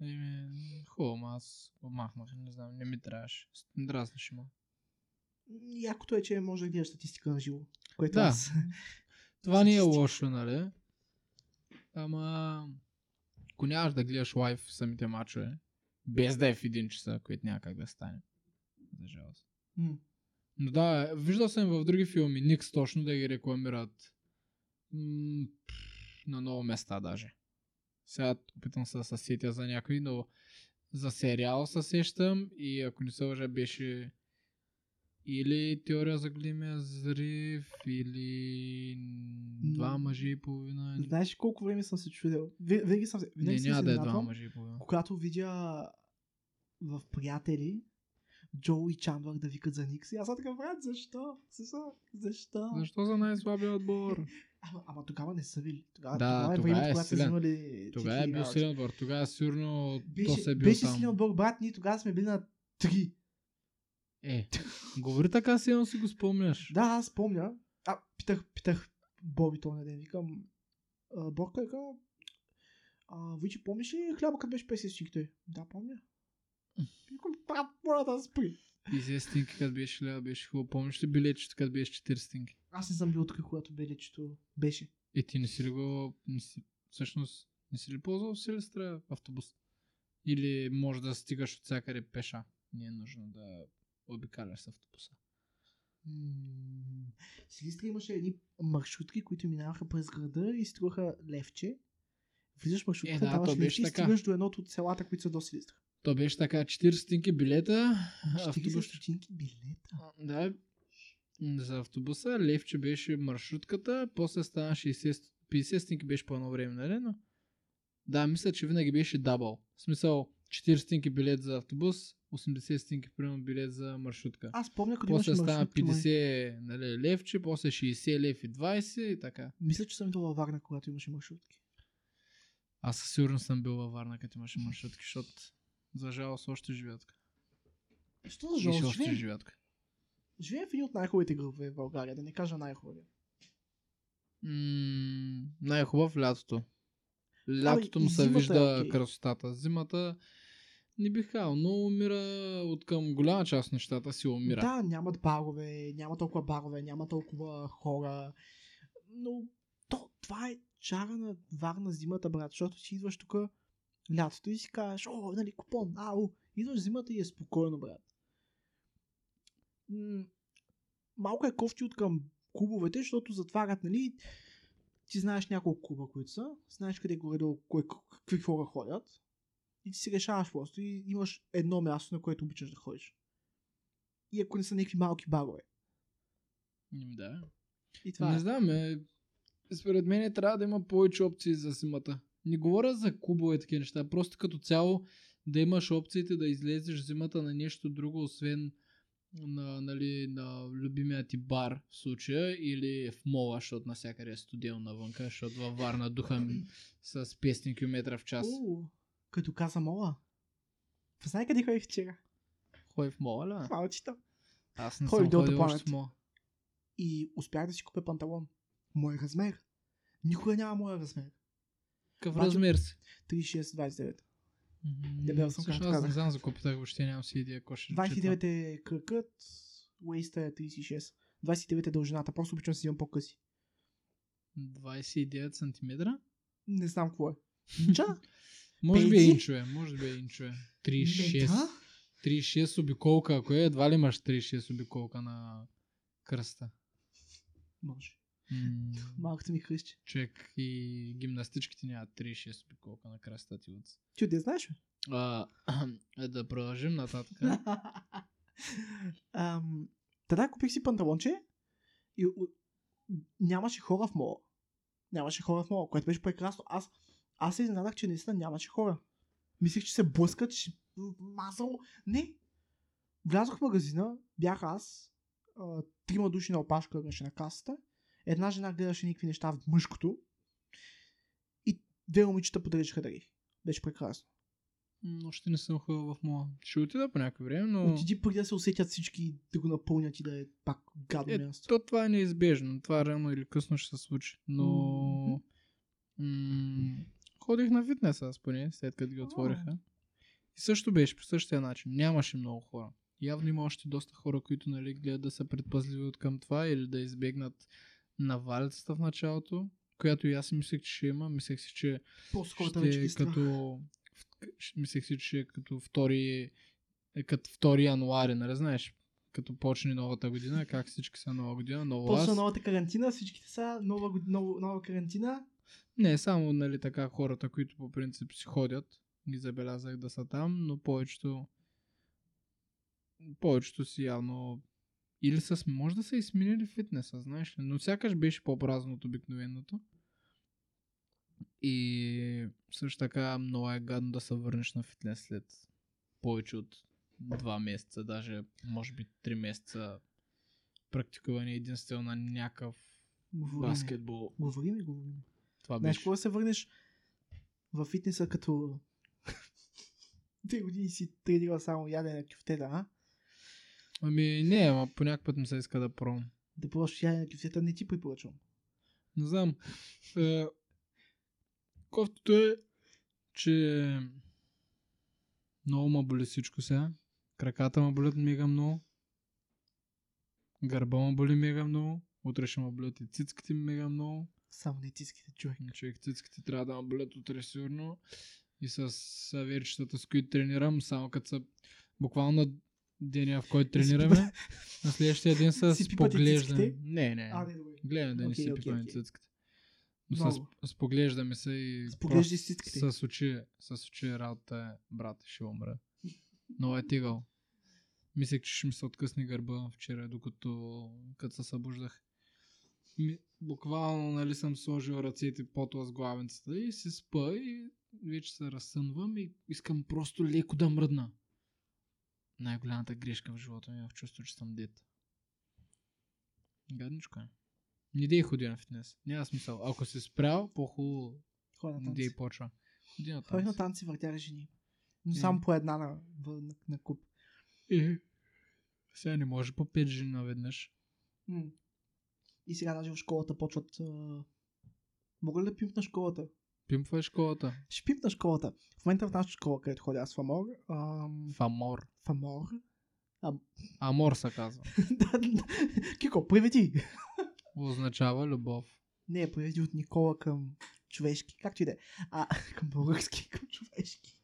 Еми, хубаво, аз махнах, не знам, не ми трябваше. Дразнаше ма. Якото е, че може да гледаш статистика на живо. Което Да. аз... Това не е лошо, нали? Ама, ако нямаш да гледаш лайв самите мачове, без да е в един часа, което няма как да стане. За жалост. Но да, виждал съм в други филми, Никс точно да ги рекламират м- на много места даже. Сега опитам се да се сетя за някой, но за сериал се сещам и ако не се лъжа беше или теория за големия взрив, или два мъжи и половина. Знаеш колко време съм се чудил? Ви- Винаги съм се... Не, Винаги съм няма да е два мъжи и половина. Когато видя в приятели Джо и Чандлър да викат за Никс. И аз съм така, брат, защо? Защо? Защо? Защо за най-слабия отбор? Ама, ама тогава не са били. Тогава, Да, тогава е тогава времето, е когато са взимали Тогава е бил силен отбор. Тогава сигурно то Беше, се е бил беше силен отбор, брат. Ние тогава сме били на три. Е, говори така, силно си го спомняш. Да, аз помня. А, питах, питах Боби този ден. Викам, Борка, викам, а, Вичи, помниш ли хляба, като беше 50 стикте? Да, помня. Викам, брат, моля да спри. И за стинки, като беше лява, беше хубаво. Помниш ли билетчето, като беше 4 стинки? Аз не съм бил тук, когато белечето беше. И ти не си ли го... Не си, всъщност, не си ли ползвал Силистра автобус? Или може да стигаш от всякъде пеша? Не е нужно да обикаляш с автобуса. Силистра имаше едни маршрутки, които минаваха през града и струваха левче. Влизаш маршрутката, Е, да, даваш левче и стигаш до едното от селата, които са до Силистра. То беше така 4 стинки билета, 40 автобус стотинки билета. Да, за автобуса левче беше маршрутката, после стана 60, ст- 50 стинки беше по едно време, нали? Но... Да, мисля, че винаги беше дабъл. В смисъл, 4 стинки билет за автобус, 80 стинки примерно билет за маршрутка. Аз помня, като после стана маршрутки, май. 50 нали, левче, после 60 лев и 20 и така. Мисля, че съм идвал във Варна, когато имаше маршрутки. Аз със сигурност съм бил във Варна, като имаше маршрутки, защото за жалост още живеят. Що за ще жал? още Живеем, живеят. живеем в един от най-хубавите градове в България, да не кажа най-хубавия. М, най-хубав лятото. Лятото и му се е вижда окей. красотата. Зимата Не бих казал, но умира от към голяма част от нещата си умира. Да, нямат барове, няма толкова барове, няма толкова хора. Но то, това е чара на Варна зимата, брат, защото си идваш тук лятото и си кажеш, о, нали, купон, ау, идваш зимата и е спокойно, брат. Малко е кофти от към клубовете, защото затварят, нали, ти знаеш няколко клуба, които са, знаеш къде горе кое, какви хора ходят и ти си решаваш просто и имаш едно място, на което обичаш да ходиш. И ако не са някакви малки барове. М, Да. И това не е. знам, е, според мен трябва да има повече опции за зимата. Не говоря за клубове и такива неща, просто като цяло да имаш опциите да излезеш зимата на нещо друго, освен на, нали, на любимия ти бар в случая или в мола, защото навсякъде е студено навънка, защото във Варна духа м- с 500 км в час. Уу, като каза мола. Знае къде ходих вчера? Хой в мола, ли? Малчето. Аз не Ходих съм ходил още в мола. И успях да си купя панталон. Мой размер. Никога няма моя размер. Какъв размер си? 36-29. Мгм. Дебел съм, както аз казах. не знам за купата, въобще нямам си идея какво ще 29 е кръкът, уейста е 36. 29 е дължината, просто обичам да си имам по-къси. 29 см? Не знам какво е. Инча? Може би е инчове, може би е инчове. 36. Мета? 36 обиколка, ако е, едва ли имаш 36 обиколка на кръста. Може. М, Малкото ми хръщи. Човек и гимнастичките нямат 36 обиколка на кръста ти от. Ти знаеш бе? А, е, да продължим нататък. Ам, купих си панталонче и нямаше хора в мола. Нямаше хора в мола, което беше прекрасно. Аз, аз се изненадах, че наистина нямаше хора. Мислех, че се блъскат, че мазал. Не. Влязох в магазина, бях аз, а, трима души на опашка беше на касата, една жена гледаше някакви неща в мъжкото и две момичета подрежаха дари. Беше прекрасно. М, Още не съм ходил в мола. Ще отида по някое време, но... Отиди преди да се усетят всички да го напълнят и да е пак гадно Е, място. То това е неизбежно. Това рано или късно ще се случи. Но... Мгм. М- ходих на фитнес аз поне, след като ги отвориха. И също беше по същия начин. Нямаше много хора. Явно има още доста хора, които нали, гледат да са предпазливи от към това или да избегнат навалицата в началото, която и аз си мислех, че ще има. Мислех си, че ще е като... Мислех си, че е като втори... Е като 2 януари, нали знаеш? Като почне новата година, как всички са нова година, ново После аз. новата карантина, всичките са нова, нова, нова карантина. Не, само нали така хората, които по принцип си ходят, ги забелязах да са там, но повечето повечето си явно или са, може да са и сменили фитнеса, знаеш ли, но сякаш беше по-празно от обикновеното. И също така много е гадно да се върнеш на фитнес след повече от два месеца, даже може би три месеца практикуване единствено на някакъв Говорим. баскетбол. Говорим и говорим. Това Знаеш, беше. да се върнеш в фитнеса като три години си тренирал само ядене на кюфтета, а? Ами не, ама по някакъв път ми се иска да пробвам. Да пробваш ядене на кюфтета не ти препоръчвам. Не знам. Е, кофтото е, че много ма боли всичко сега. Краката ма болят мега много. Гърба ма боли мега много. Утре ще ма болят и цицките мега много. Само не тиските, човек. Човек цицките трябва да болят утре сигурно. И с саверчетата, с които тренирам, само като са буквално на деня, в който тренираме, на следващия ден с поглеждане. Не, не. А, не. Гледам да не си окей, пипаме окей. цицките. Но с, Много. с поглеждаме се и С поглеждаш просто цицките. С очи, с очи работа е, брат, ще умра. Много е тигъл. Мислех, че ще ми се откъсне гърба вчера, докато като се събуждах. Ми, буквално, нали, съм сложил ръцете под възглавницата и се спа и вече се разсънвам и искам просто леко да мръдна. Най-голямата грешка в живота ми е в чувство, че съм дет. Гадничко е. Не дей ходи на фитнес. Няма смисъл. Ако си спрял, по-хубаво не танци. дей почва. Ходи на Ходих на танци. танци, въртяра жени. Но Е. само по една на, на, на куп. Е, Сега не може по 5 жени наведнъж. М. И сега даже в школата почват... А... Мога ли да пимпна школата? Пимпва школата. Ще пип на школата. В момента в нашата школа, където ходя аз в Амор, ам, Фамор. в Амор, Амор се казва. Кико, приведи! Означава любов. Не, приведи от Никола към човешки, както и да е. А, към български, към човешки.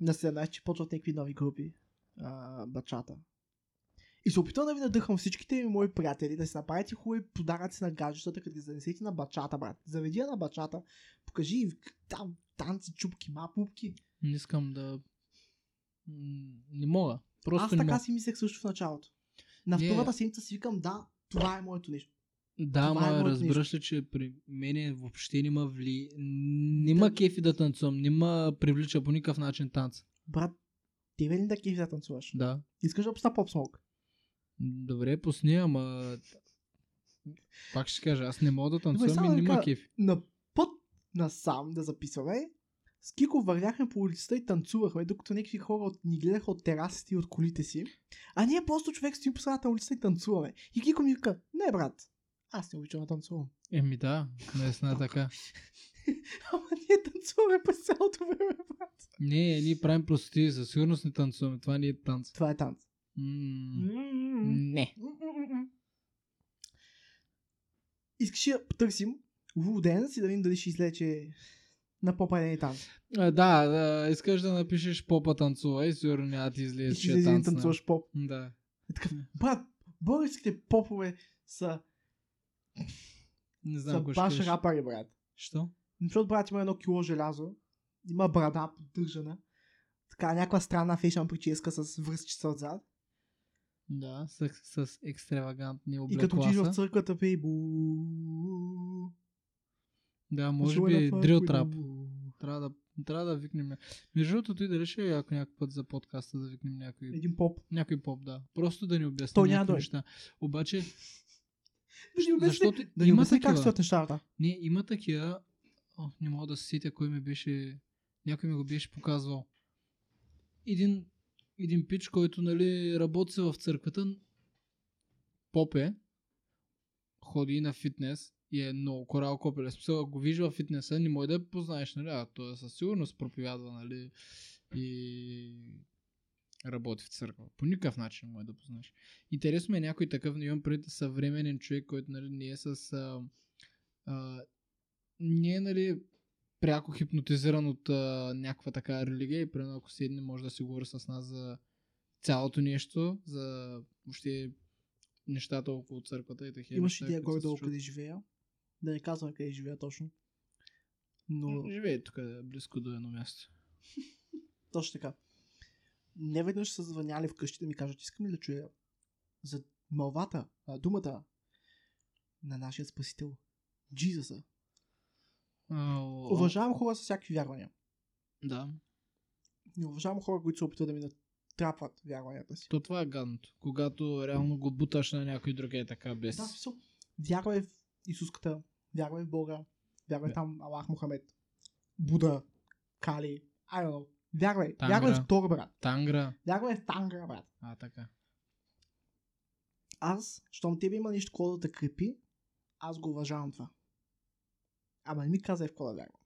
на 17 че почват някакви нови групи. А, бачата. И се опитвам да ви надъхам всичките мои приятели да си направите хубави подаръци на гаджетата, като ги занесете на бачата, брат. Заведи я на бачата, покажи и там танци, чупки, мапупки. Не искам да... Не мога. Просто Аз така мога. си мислех също в началото. На Не. втората седмица си викам, да, това е моето нещо. Да, Това е ма моето разбираш ли, че при мене въобще не ма вли... Нема кефи да танцувам, не ма привлича по никакъв начин танц. Брат, тебе ли да кефи да танцуваш? Да. Искаш да пусна поп смок? Добре, пусни, ама... Пак ще кажа, аз не мога да танцувам и нема кажа, кефи. на път насам да записваме, с Кико вървяхме по улицата и танцувахме, докато някакви хора от, ни гледаха от терасите и от колите си. А ние просто човек стоим по средата на улицата и танцуваме. И Кико ми вика, не брат, аз не обичам да танцувам. Еми да, наистина е така. Ама ние танцуваме през цялото време, брат. Не, ние правим простоти, със сигурност не танцуваме. Това не е танц. Това е танц. Не. Искаш да потърсим Вуденс и да видим дали ще излече на по-падени танц. А, Да, да, искаш да напишеш попа танцува и сигурно няма ти излезе, че е танц. танцуваш поп. Да. Е такъв, брат, българските попове са, Не са знам ще баш рапари, брат. Що? Защото брат има едно кило желязо, има брада поддържана, така някаква странна фешън прическа с връзчица отзад. Да, с, с екстравагантни И като отидеш в църквата пей бу... Да, може би дрил трап. бу. Трябва да, трябва да викнем. Между другото, дали ще е яко някой път за подкаста да викнем някой, Един поп. някой поп, да. Просто да ни обясни Той няма да дойде. неща. Обаче, Да ни обясни, защото да ни има обясни как такива. стоят нещата. Не, има такива. О, не мога да се сетя кой ми беше. Някой ми го беше показвал. Един, един пич, който нали, работи в църквата. Поп е. Ходи на фитнес. И е много корал копеле. Смисъл, ако вижда в фитнеса, не може да познаеш, нали? А той със сигурност проповядва, нали? И работи в църква. По никакъв начин може да познаеш. Интересно ми е някой такъв, не имам пред съвременен човек, който нали, не е с а, а, не е, нали, пряко хипнотизиран от а, някаква така религия и примерно ако седне може да си говори с нас за цялото нещо, за въобще нещата около църквата и такива Имаш идея горе-долу случват. къде живея. Да не казвам къде живея точно. Но Живее тук близко до едно място. точно така. Не веднъж са звъняли вкъщи да ми кажат, искам ли да чуя за малвата, а, думата на нашия спасител. Джизуса. Уважавам хора с всякакви вярвания. Да. Не уважавам хора, които се опитват да ми натрапват вярванията си. То това е гадното. Когато реално го буташ на някой друг е така без... Да, смисъл. Вярвай в Исуската, вярвай в Бога, вярвай Да. там Аллах Мухамед, Буда, Кали, I don't know. Вярвай, Тангра. вярвай в Тора, брат. Тангра. Вярвай в Тангра, брат. А, така. Аз, щом тебе има нещо, какво да те крепи, аз го уважавам това. Ама не ми казай в да вярвам.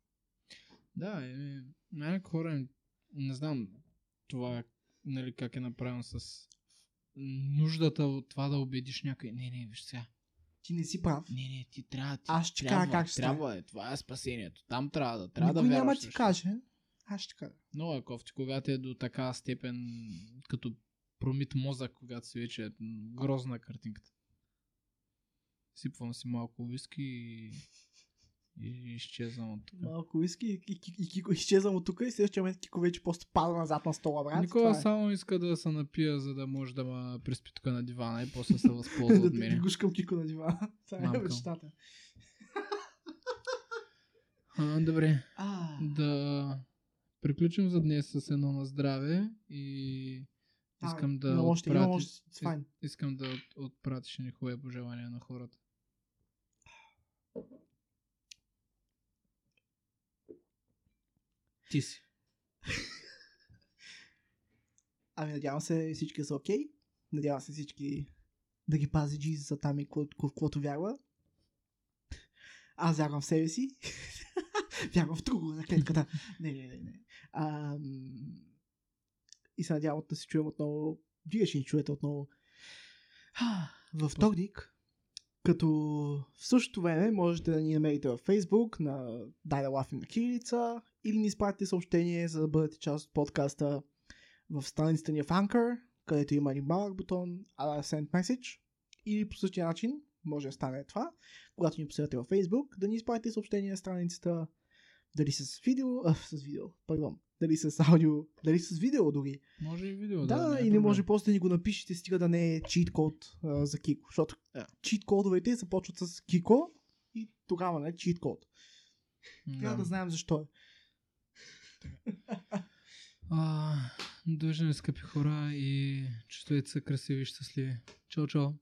Да, е, някои хора, не знам това, нали, как е направено с нуждата от това да убедиш някой. Не, не, виж сега. Ти не си прав. Не, не, ти трябва. Ти, Аз ще кажа как ще Трябва е, това е спасението. Там трябва да, трябва Никой да няма вярваш. ти нещо. каже. Аз ще кажа. Много е кофти, когато е до така степен, като промит мозък, когато си вече е грозна картинката. Сипвам си малко виски и, и изчезвам от тук. Малко иски и, и, и, и изчезвам от тук и следващия момент Кико вече просто пада назад на стола, брат. Никола е. само иска да се напия, за да може да ме приспи тук на дивана и после се възползва да от мен. гушкам Кико на дивана. Това е мечтата. А, добре, А, да приключим за днес с едно на здраве и искам да още, има отпрати- още. Искам да от- отпратиш ни хубави пожелания на хората. Ти си. Ами надявам се всички са окей. Надявам се всички да ги пази Джизуса там и какво- какво- каквото вярва. Аз вярвам в себе си. Вярвам в друго на клетката. не, не, не, не. Ам... И се надявам да се чуем отново. Вие ще ни чуете отново. Във вторник, като в същото време можете да ни намерите във Facebook на Дай да лафим на кирилица или ни изпратите съобщение, за да бъдете част от подкаста в страницата ни в Anchor, където има един малък бутон а Send Message. И по същия начин може да стане това, когато ни последвате във Facebook, да ни изпратите съобщение на страницата, дали с видео, а, с видео, пардон, дали с аудио, дали с видео дори. Може и видео. Да, да, да е или проблем. може просто да ни го напишете, стига да не е чит код а, за Кико, защото Да. чит кодовете започват с Кико и тогава не е чит код. Трябва да знаем защо е. А, Дължим, скъпи хора, и чувствайте се красиви и щастливи. Чао, чао.